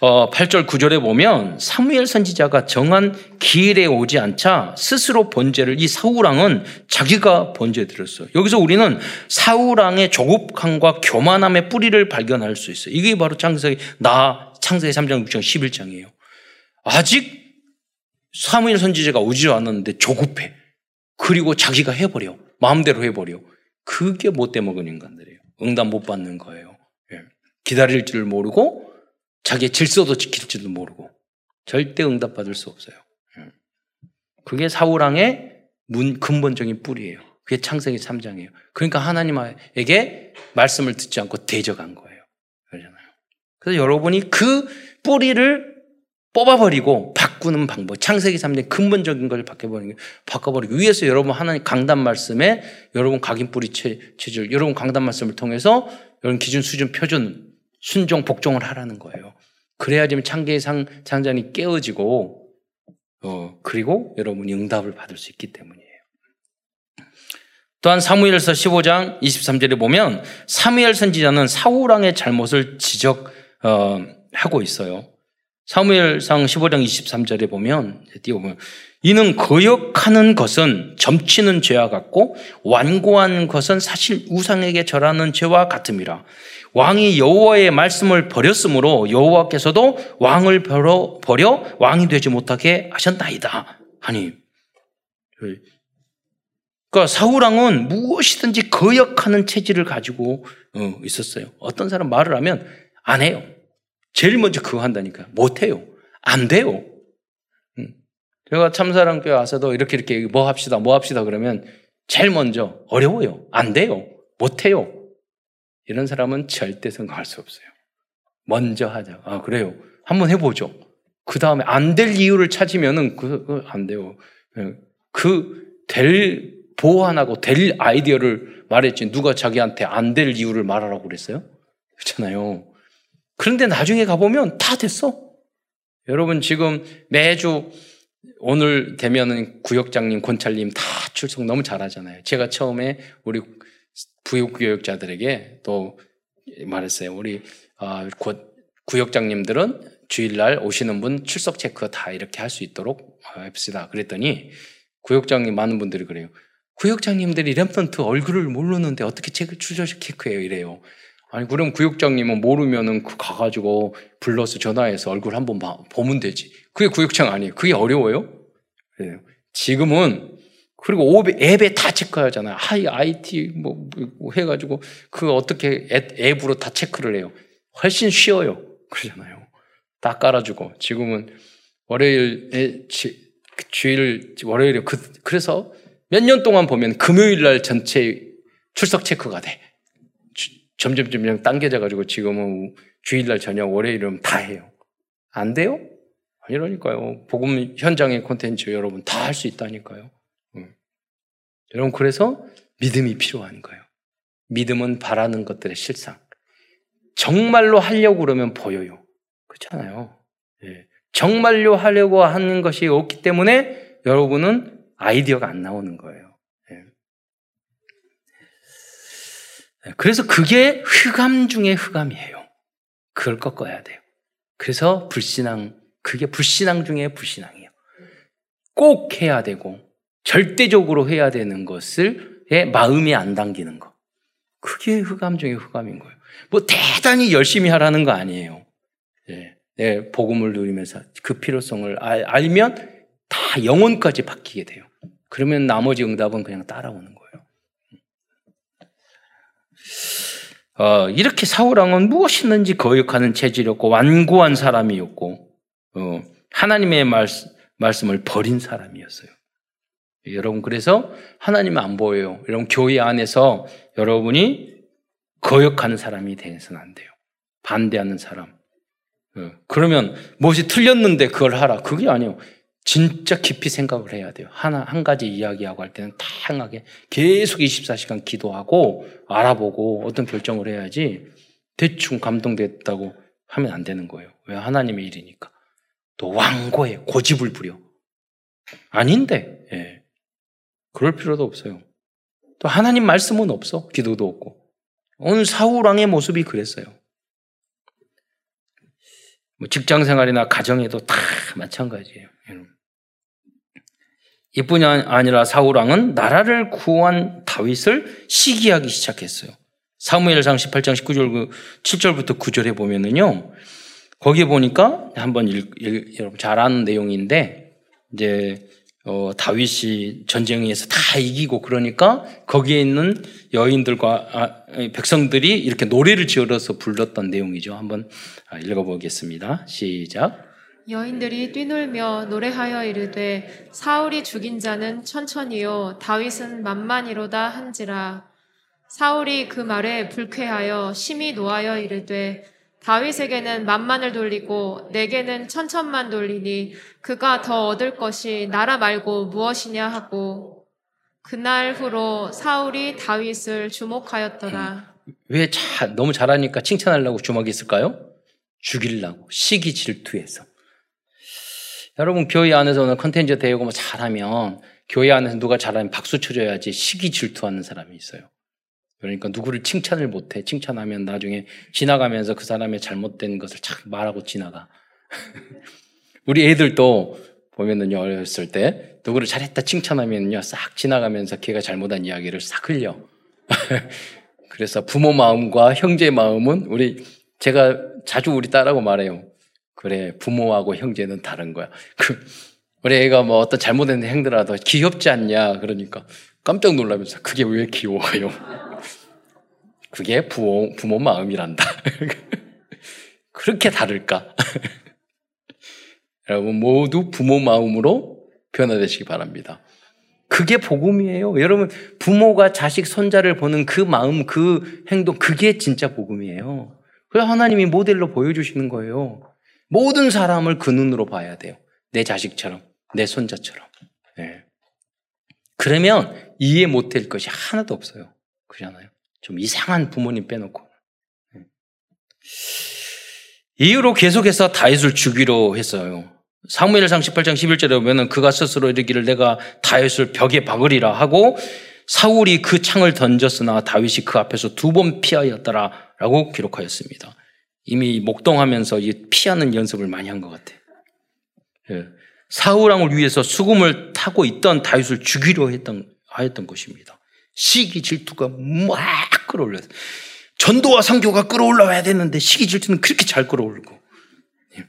어, 8절 9절에 보면 사무엘 선지자가 정한 기일에 오지 않자 스스로 번제를 이 사우랑은 자기가 번제 드렸어요. 여기서 우리는 사우랑의 조급함과 교만함의 뿌리를 발견할 수 있어요. 이게 바로 창세기 나 창세기 3장 6장 11장이에요. 아직 사무엘 선지자가 오지 않았는데 조급해. 그리고 자기가 해버려. 마음대로 해버려. 그게 못돼 먹은 인간들이에요. 응답 못 받는 거예요. 예. 기다릴 줄 모르고 자기의 질서도 지킬 줄도 모르고 절대 응답 받을 수 없어요. 예. 그게 사우랑의 문, 근본적인 뿌리예요. 그게 창세기 3장이에요. 그러니까 하나님에게 말씀을 듣지 않고 대적한 거예요. 그러잖아요. 그래서 여러분이 그 뿌리를 뽑아버리고 바꾸는 방법, 창세기 3장 근본적인 걸 바꿔버리는 게 바꿔버리고 위에서 여러분 하나님 강단 말씀에 여러분 각인 뿌리 체질, 여러분 강단 말씀을 통해서 여러분 기준, 수준, 표준, 순종, 복종을 하라는 거예요. 그래야지 창계의 상, 장장이 깨어지고, 어, 그리고 여러분이 응답을 받을 수 있기 때문이에요. 또한 사무엘서 15장 23절에 보면 사무엘 선지자는 사우랑의 잘못을 지적하고 어, 있어요. 사무엘상 15장 23절에 보면 띄워보면 이는 거역하는 것은 점치는 죄와 같고 완고한 것은 사실 우상에게 절하는 죄와 같음이라. 왕이 여호와의 말씀을 버렸으므로 여호와께서도 왕을 버려, 버려 왕이 되지 못하게 하셨나이다. 하니 그러니까 사우랑은 무엇이든지 거역하는 체질을 가지고 어, 있었어요. 어떤 사람 말을 하면 안 해요. 제일 먼저 그거 한다니까. 못 해요. 안 돼요. 제가 참사랑교회 와서도 이렇게 이렇게 뭐 합시다, 뭐 합시다 그러면 제일 먼저 어려워요. 안 돼요. 못 해요. 이런 사람은 절대 성공할 수 없어요. 먼저 하자. 아, 그래요. 한번 해보죠. 그 다음에 안 될 이유를 찾으면은 그, 그, 안 돼요. 예. 그, 될, 보완하고 될 아이디어를 말했지. 누가 자기한테 안 될 이유를 말하라고 그랬어요? 그렇잖아요. 그런데 나중에 가보면 다 됐어. 여러분 지금 매주 오늘 되면은 구역장님, 권찰님 다 출석 너무 잘하잖아요. 제가 처음에 우리 부교육자들에게 또 말했어요. 우리 어, 구역장님들은 주일날 오시는 분 출석 체크 다 이렇게 할 수 있도록 합시다. 그랬더니 구역장님 많은 분들이 그래요. 구역장님들이 랩턴트 얼굴을 모르는데 어떻게 체크 출석 체크해요? 이래요. 아니 그럼 구역장님은 모르면은 그 가가지고 불러서 전화해서 얼굴 한번 보면 되지. 그게 구역장 아니에요. 그게 어려워요? 그래요. 지금은 그리고 앱에 다 체크하잖아요. 하이 IT 뭐, 뭐 해가지고 그 어떻게 앱, 으로 다 체크를 해요. 훨씬 쉬워요. 그러잖아요. 다 깔아주고 지금은 월요일에 그 주일 월요일에 그, 그래서 몇 년 동안 보면 금요일 날 전체 출석 체크가 돼. 점점 점점 당겨져 가지고 지금은 주일날 저녁 월요일은 다 해요. 안 돼요? 아니라니까요. 복음 현장의 콘텐츠 여러분 다 할 수 있다니까요. 응. 여러분 그래서 믿음이 필요한 거예요. 믿음은 바라는 것들의 실상. 정말로 하려고 그러면 보여요. 그렇잖아요. 예. 정말로 하려고 하는 것이 없기 때문에 여러분은 아이디어가 안 나오는 거예요. 그래서 그게 흑암 중의 흑암이에요. 그걸 꺾어야 돼요. 그래서 불신앙, 그게 불신앙 중에 불신앙이에요. 꼭 해야 되고, 절대적으로 해야 되는 것을 마음이 안 당기는 것. 그게 흑암 중의 흑암인 거예요. 뭐 대단히 열심히 하라는 거 아니에요. 예, 네, 복음을 누리면서 그 필요성을 알, 알면 다 영혼까지 바뀌게 돼요. 그러면 나머지 응답은 그냥 따라오는 거예요. 어, 이렇게 사울왕은 무엇이든지 거역하는 체질이었고 완고한 사람이었고 어, 하나님의 말씀, 말씀을 버린 사람이었어요. 여러분 그래서 하나님은 안 보여요. 여러분 교회 안에서 여러분이 거역하는 사람이 되서는 안 돼요. 반대하는 사람. 어, 그러면 무엇이 틀렸는데 그걸 하라. 그게 아니에요. 진짜 깊이 생각을 해야 돼요. 하나, 한 가지 이야기하고 할 때는 다양하게 계속 24시간 기도하고 알아보고 어떤 결정을 해야지 대충 감동됐다고 하면 안 되는 거예요. 왜? 하나님의 일이니까. 또 완고해. 고집을 부려. 아닌데, 예. 그럴 필요도 없어요. 또 하나님 말씀은 없어. 기도도 없고. 오늘 사울왕의 모습이 그랬어요. 뭐 직장 생활이나 가정에도 다 마찬가지예요. 이뿐이 아니라 사울 왕은 나라를 구한 다윗을 시기하기 시작했어요. 사무엘상 18장 19절 7절부터 9절에 보면은요. 거기에 보니까 한번 여러분 잘 아는 내용인데 이제 어, 다윗이 전쟁에서 다 이기고 그러니까 거기에 있는 여인들과 아, 백성들이 이렇게 노래를 지어서 불렀던 내용이죠. 한번 아, 읽어보겠습니다. 시작. 여인들이 뛰놀며 노래하여 이르되 사울이 죽인 자는 천천히요 다윗은 만만이로다 한지라 사울이 그 말에 불쾌하여 심히 노하여 이르되 다윗에게는 만만을 돌리고 내게는 천천만 돌리니 그가 더 얻을 것이 나라 말고 무엇이냐 하고 그날 후로 사울이 다윗을 주목하였더라. 왜 자, 너무 잘하니까 칭찬하려고 주목했을까요? 죽이려고 시기 질투해서. 여러분 교회 안에서 오늘 컨텐츠 대회고 뭐 잘하면 교회 안에서 누가 잘하면 박수 쳐줘야지 시기 질투하는 사람이 있어요. 그러니까 누구를 칭찬을 못해. 칭찬하면 나중에 지나가면서 그 사람의 잘못된 것을 착 말하고 지나가. 우리 애들도 보면은요, 어렸을 때 누구를 잘했다 칭찬하면요, 싹 지나가면서 걔가 잘못한 이야기를 싹 흘려. 그래서 부모 마음과 형제 마음은 우리, 제가 자주 우리 딸하고 말해요. 그래, 부모하고 형제는 다른 거야. 그, 우리 애가 뭐 어떤 잘못된 행동이라도 귀엽지 않냐? 그러니까 깜짝 놀라면서 그게 왜 귀여워요? 그게 부모, 부모 마음이란다. 그렇게 다를까? 여러분 모두 부모 마음으로 변화되시기 바랍니다. 그게 복음이에요. 여러분 부모가 자식 손자를 보는 그 마음, 그 행동, 그게 진짜 복음이에요. 그래서 하나님이 모델로 보여주시는 거예요. 모든 사람을 그 눈으로 봐야 돼요. 내 자식처럼, 내 손자처럼. 네. 그러면 이해 못할 것이 하나도 없어요. 그잖아요. 좀 이상한 부모님 빼놓고. 네. 이후로 계속해서 다윗을 죽이려 했어요. 사무엘상 18장 11절에 보면은 그가 스스로 이르기를 내가 다윗을 벽에 박으리라 하고 사울이 그 창을 던졌으나 다윗이 그 앞에서 두 번 피하였더라라고 기록하였습니다. 이미 목동하면서 피하는 연습을 많이 한 것 같아요. 예. 사우랑을 위해서 수금을 타고 있던 다윗을 죽이려 했던 하였던 것입니다. 시기 질투가 막 끌어올렸어요. 전도와 상교가 끌어올라와야 되는데 시기 질투는 그렇게 잘 끌어올리고. 예.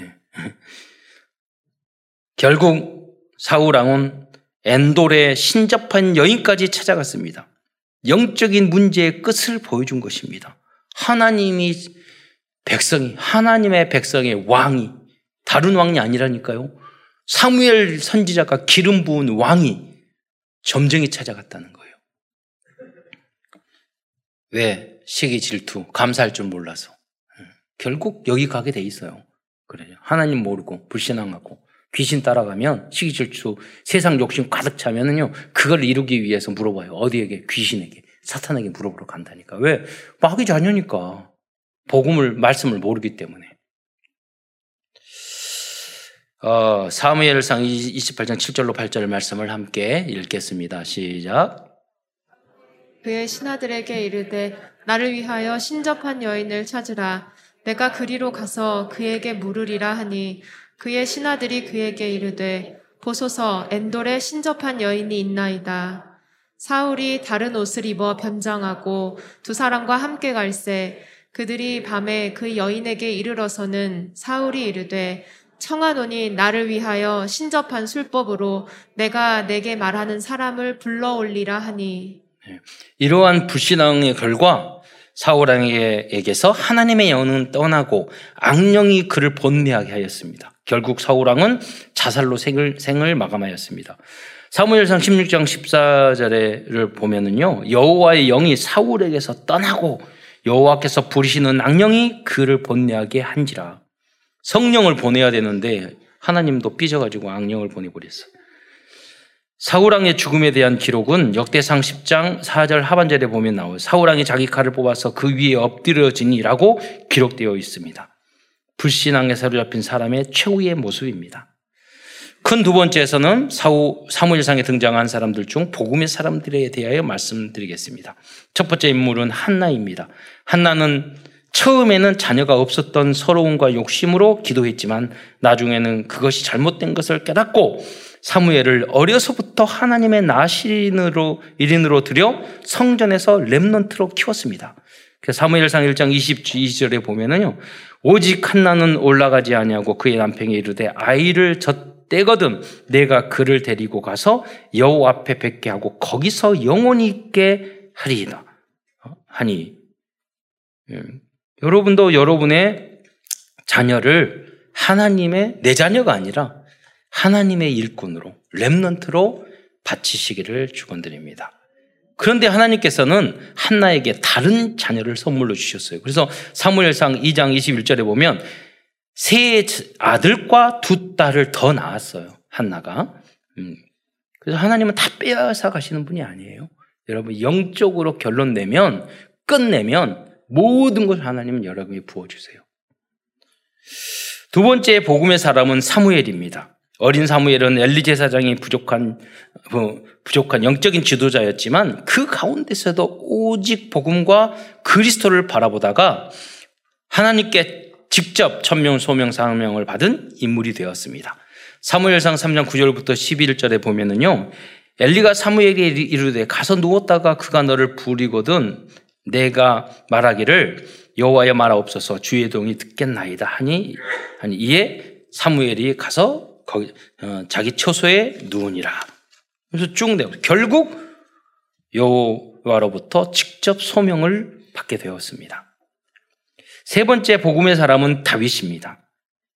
예. 결국 사우랑은 엔돌의 신접한 여인까지 찾아갔습니다. 영적인 문제의 끝을 보여준 것입니다. 하나님이 백성이 하나님의 백성의 왕이 다른 왕이 아니라니까요. 사무엘 선지자가 기름 부은 왕이 점쟁이 찾아갔다는 거예요. 왜? 시기 질투, 감사할 줄 몰라서. 결국 여기 가게 돼 있어요. 그래요. 하나님 모르고 불신앙하고 귀신 따라가면 시기 질투, 세상 욕심 가득 차면은요, 그걸 이루기 위해서 물어봐요. 어디에게? 귀신에게. 사탄에게 물어보러 간다니까. 왜? 마귀 자녀니까. 복음을, 말씀을 모르기 때문에. 어, 사무엘상 28장 7절로 8절 말씀을 함께 읽겠습니다. 시작. 그의 신하들에게 이르되 나를 위하여 신접한 여인을 찾으라. 내가 그리로 가서 그에게 물으리라 하니 그의 신하들이 그에게 이르되 보소서 엔돌에 신접한 여인이 있나이다. 사울이 다른 옷을 입어 변장하고 두 사람과 함께 갈새 그들이 밤에 그 여인에게 이르러서는 사울이 이르되 청하노니 나를 위하여 신접한 술법으로 내가 내게 말하는 사람을 불러올리라 하니 네. 이러한 불신앙의 결과 사울왕에게서 하나님의 영은 떠나고 악령이 그를 본매하게 하였습니다. 결국 사울왕은 자살로 생을, 생을 마감하였습니다. 사무엘상 16장 14절을 보면은요, 여호와의 영이 사울에게서 떠나고 여호와께서 부리시는 악령이 그를 본내하게 한지라. 성령을 보내야 되는데 하나님도 삐져가지고 악령을 보내버렸어요. 사울왕의 죽음에 대한 기록은 역대상 10장 4절 하반절에 보면 나와요. 사울왕이 자기 칼을 뽑아서 그 위에 엎드려지니라고 기록되어 있습니다. 불신앙에 사로잡힌 사람의 최후의 모습입니다. 큰 두 번째에서는 사우, 사무엘상에 등장한 사람들 중 복음의 사람들에 대하여 말씀드리겠습니다. 첫 번째 인물은 한나입니다. 한나는 처음에는 자녀가 없었던 서러움과 욕심으로 기도했지만 나중에는 그것이 잘못된 것을 깨닫고 사무엘을 어려서부터 하나님의 나신으로 일인으로 들여 성전에서 렘넌트로 키웠습니다. 사무엘상 1장 22절에 보면은요. 오직 한나는 올라가지 아니하고 그의 남편이 이르되 아이를 젖 대거든 내가 그를 데리고 가서 여호 앞에 뵙게 하고 거기서 영원히 있게 하리이다. 어? 하니 음. 여러분도 여러분의 자녀를 하나님의 내 자녀가 아니라 하나님의 일꾼으로 렘넌트로 바치시기를 축원드립니다. 그런데 하나님께서는 한나에게 다른 자녀를 선물로 주셨어요. 그래서 사무엘상 2장 21절에 보면 세 아들과 두 딸을 더 낳았어요. 한나가. 음. 그래서 하나님은 다 빼앗아 가시는 분이 아니에요. 여러분 영적으로 결론 내면 끝내면 모든 것을 하나님은 여러분이 부어주세요. 두 번째 복음의 사람은 사무엘입니다. 어린 사무엘은 엘리 제사장이 부족한 뭐, 부족한 영적인 지도자였지만 그 가운데서도 오직 복음과 그리스도를 바라보다가 하나님께 직접 천명 소명 사명을 받은 인물이 되었습니다. 사무엘상 3장 9절부터 11절에 보면은요. 엘리가 사무엘에 이르되 가서 누웠다가 그가 너를 부리거든 내가 말하기를 여호와여 말하옵소서 주의 동이 듣겠나이다 하니 하니 이에 사무엘이 가서 거기 어, 자기 처소에 누우니라. 그래서 쭉 내고 결국 여호와로부터 직접 소명을 받게 되었습니다. 세 번째 복음의 사람은 다윗입니다.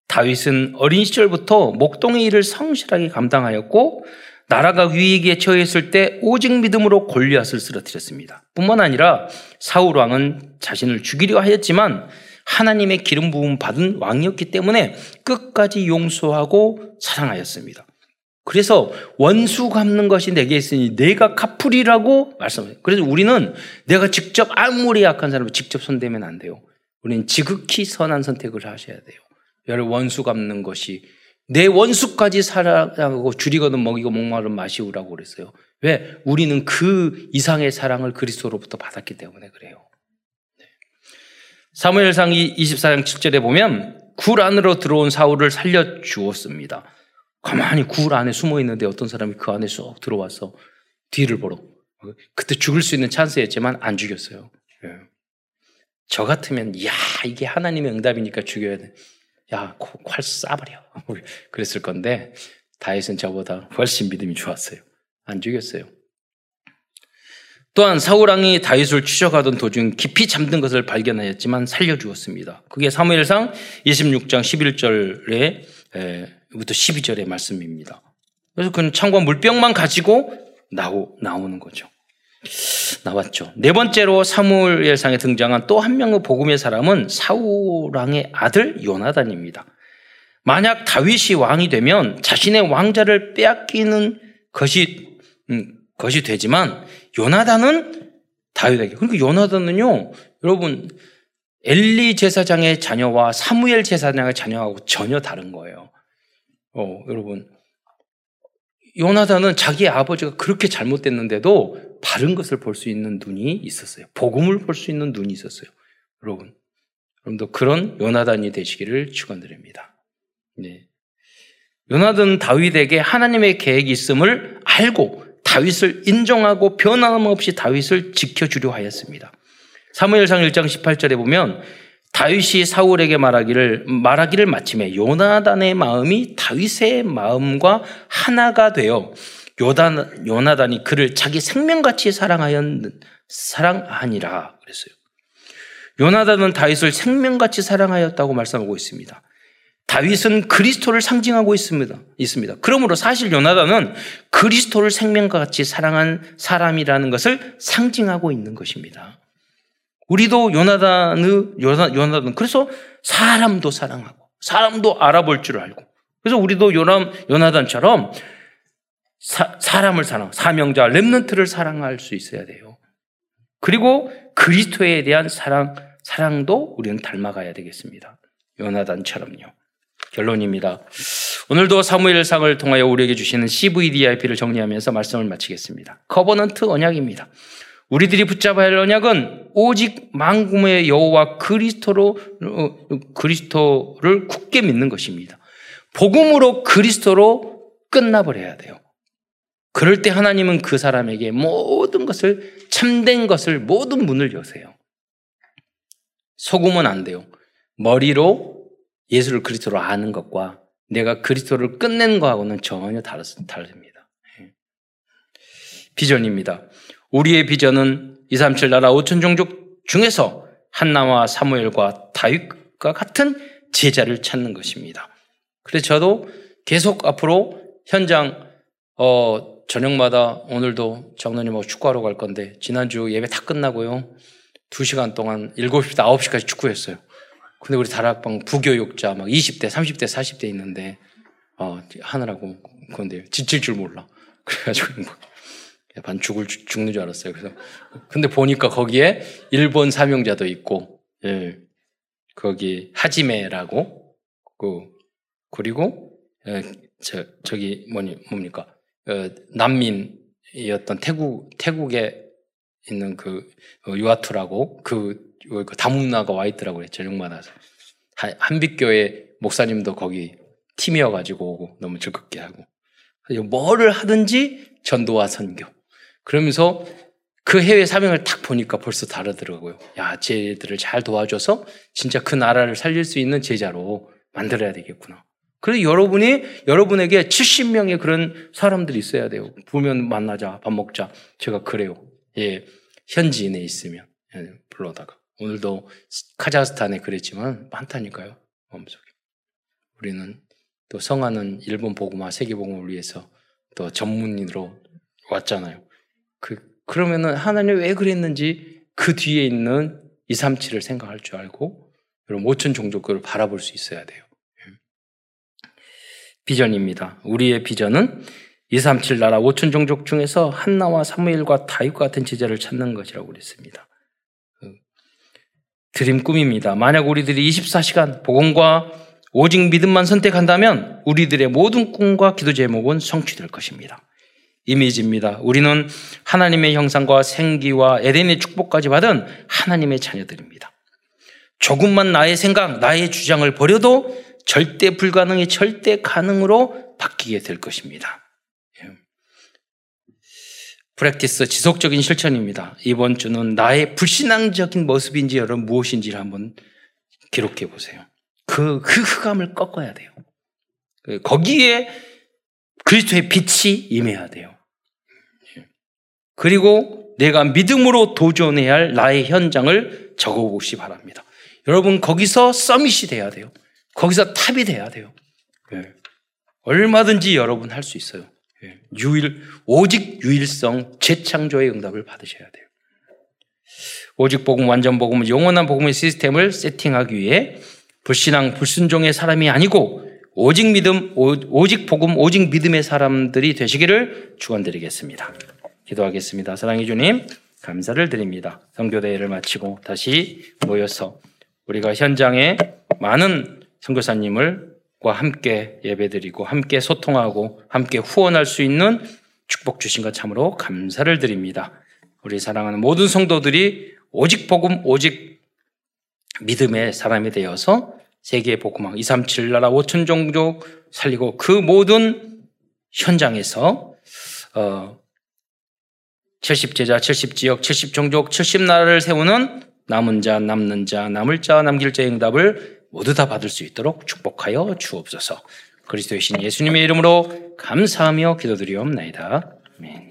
다윗은 어린 시절부터 목동의 일을 성실하게 감당하였고 나라가 위기에 처했을 때 오직 믿음으로 골리앗을 쓰러뜨렸습니다. 뿐만 아니라 사울 왕은 자신을 죽이려 하였지만 하나님의 기름 부음 받은 왕이었기 때문에 끝까지 용서하고 사랑하였습니다. 그래서 원수 갚는 것이 내게 있으니 내가 갚으리라고 말씀해요. 그래서 우리는 내가 직접 아무리 약한 사람을 직접 손대면 안 돼요. 우리는 지극히 선한 선택을 하셔야 돼요. 여러분 원수 갚는 것이 내 원수까지 사랑하고 줄이거든 먹이고 목마른 마시우라고 그랬어요. 왜? 우리는 그 이상의 사랑을 그리스도로부터 받았기 때문에 그래요. 사무엘상 24장 7절에 보면 굴 안으로 들어온 사울을 살려 주었습니다. 가만히 굴 안에 숨어 있는데 어떤 사람이 그 안에 쏙 들어와서 뒤를 보러. 그때 죽을 수 있는 찬스였지만 안 죽였어요. 예. 저 같으면 야 이게 하나님의 응답이니까 죽여야 돼. 야, 활 쏴버려. 그랬을 건데 다윗은 저보다 훨씬 믿음이 좋았어요. 안 죽였어요. 또한 사울왕이 다윗을 추적하던 도중 깊이 잠든 것을 발견하였지만 살려주었습니다. 그게 사무엘상 26장 11절에 부터 12절의 말씀입니다. 그래서 그는 창과 물병만 가지고 나오, 나오는 거죠. 나왔죠. 네 번째로 사무엘상에 등장한 또 한 명의 복음의 사람은 사울 왕의 아들 요나단입니다. 만약 다윗이 왕이 되면 자신의 왕자를 빼앗기는 것이 음, 것이 되지만 요나단은 다윗에게 그러니까 요나단은요 여러분 엘리 제사장의 자녀와 사무엘 제사장의 자녀하고 전혀 다른 거예요. 어, 여러분 요나단은 자기 아버지가 그렇게 잘못됐는데도 바른 것을 볼 수 있는 눈이 있었어요. 복음을 볼 수 있는 눈이 있었어요. 여러분, 여러분도 그런 요나단이 되시기를 축원드립니다. 네. 요나단 다윗에게 하나님의 계획이 있음을 알고 다윗을 인정하고 변함없이 다윗을 지켜주려 하였습니다. 사무엘상 1장 18절에 보면 다윗이 사울에게 말하기를 말하기를 마침에 요나단의 마음이 다윗의 마음과 하나가 되어 요단 요나단이 그를 자기 생명같이 사랑하였 사랑하니라 그랬어요. 요나단은 다윗을 생명같이 사랑하였다고 말씀하고 있습니다. 다윗은 그리스도를 상징하고 있습니다. 있습니다. 그러므로 사실 요나단은 그리스도를 생명같이 사랑한 사람이라는 것을 상징하고 있는 것입니다. 우리도 요나단의 요나, 요나단 그래서 사람도 사랑하고 사람도 알아볼 줄 알고 그래서 우리도 요남 요나단처럼 사, 사람을 사랑 사명자 remnant를 사랑할 수 있어야 돼요. 그리고 그리스도에 대한 사랑 사랑도 우리는 닮아가야 되겠습니다. 요나단처럼요. 결론입니다. 오늘도 사무엘상을 통하여 우리에게 주시는 CVDIP를 정리하면서 말씀을 마치겠습니다. covenant 언약입니다. 우리들이 붙잡아야 할 언약은 오직 만금의 여호와 그리스도로 어, 그리스도를 굳게 믿는 것입니다. 복음으로 그리스도로 끝나버려야 돼요. 그럴 때 하나님은 그 사람에게 모든 것을 참된 것을 모든 문을 여세요. 속으면 안 돼요. 머리로 예수를 그리스도로 아는 것과 내가 그리스도를 끝낸 거하고는 전혀 다릅니다. 예. 비전입니다. 우리의 비전은 237 나라 5천 종족 중에서 한나와 사무엘과 다윗과 같은 제자를 찾는 것입니다. 그래서 저도 계속 앞으로 현장 어, 저녁마다 오늘도 장로님하고 축구하러 갈 건데 지난주 예배 다 끝나고요. 2시간 동안 7시부터 9시까지 축구했어요. 근데 우리 다락방 부교육자 막 20대, 30대, 40대 있는데 어, 하느라고 그런데 지칠 줄 몰라. 그래가지고 반 죽을 죽는 줄 알았어요. 그래서 근데 보니까 거기에 일본 사명자도 있고, 예, 거기 하지메라고 그 그리고 예, 저 저기 뭐니 뭡니까 어, 난민이었던 태국 태국에 있는 그 어, 유아투라고 그, 그 다문나가 와 있더라고요. 그래, 저녁마다 한빛교회 목사님도 거기 팀이어가지고 오고 너무 즐겁게 하고 뭐를 하든지 전도와 선교. 그러면서 그 해외 사명을 딱 보니까 벌써 다르더라고요. 야, 쟤들을 잘 도와줘서 진짜 그 나라를 살릴 수 있는 제자로 만들어야 되겠구나. 그래서 여러분이, 여러분에게 70명의 그런 사람들이 있어야 돼요. 보면 만나자, 밥 먹자. 제가 그래요. 예, 현지인에 있으면. 예, 불러다가. 오늘도 카자흐스탄에 그랬지만 많다니까요. 마음속에. 우리는 또 성하는 일본 복음화, 세계 복음을 위해서 또 전문인으로 왔잖아요. 그, 그러면은 하나님 왜 그랬는지 그 뒤에 있는 237을 생각할 줄 알고 여러분 5천 종족을 바라볼 수 있어야 돼요. 예. 비전입니다. 우리의 비전은 237 나라 5천 종족 중에서 한나와 사무엘과 다윗과 같은 제자를 찾는 것이라고 그랬습니다. 그 드림 꿈입니다. 만약 우리들이 24시간 복음과 오직 믿음만 선택한다면 우리들의 모든 꿈과 기도 제목은 성취될 것입니다. 이미지입니다. 우리는 하나님의 형상과 생기와 에덴의 축복까지 받은 하나님의 자녀들입니다. 조금만 나의 생각, 나의 주장을 버려도 절대 불가능이 절대 가능으로 바뀌게 될 것입니다. 예. 프랙티스 지속적인 실천입니다. 이번 주는 나의 불신앙적인 모습인지 여러분 무엇인지를 한번 기록해 보세요. 그, 그 흑암을 꺾어야 돼요. 그 거기에 그리스도의 빛이 임해야 돼요. 예. 그리고 내가 믿음으로 도전해야 할 나의 현장을 적어보시 바랍니다. 여러분 거기서 서밋이 돼야 돼요. 거기서 탑이 돼야 돼요. 예. 얼마든지 여러분 할 수 있어요. 예. 유일 오직 유일성 재창조의 응답을 받으셔야 돼요. 오직 복음 완전 복음 영원한 복음의 시스템을 세팅하기 위해 불신앙 불순종의 사람이 아니고 오직 믿음 오직 복음 오직 믿음의 사람들이 되시기를 축원드리겠습니다. 기도하겠습니다. 사랑해 주님 감사를 드립니다. 성교대회를 마치고 다시 모여서 우리가 현장에 많은 선교사님을과 함께 예배드리고 함께 소통하고 함께 후원할 수 있는 축복 주신 것 참으로 감사를 드립니다. 우리 사랑하는 모든 성도들이 오직 복음 오직 믿음의 사람이 되어서 세계 복음왕 237 나라 5천 종족 살리고 그 모든 현장에서 어 70 제자, 70 지역, 70 종족, 70 나라를 세우는 남은 자, 남는 자, 남을 자, 남길 자의 응답을 모두 다 받을 수 있도록 축복하여 주옵소서. 그리스도의 신 예수님의 이름으로 감사하며 기도드리옵나이다. 아멘.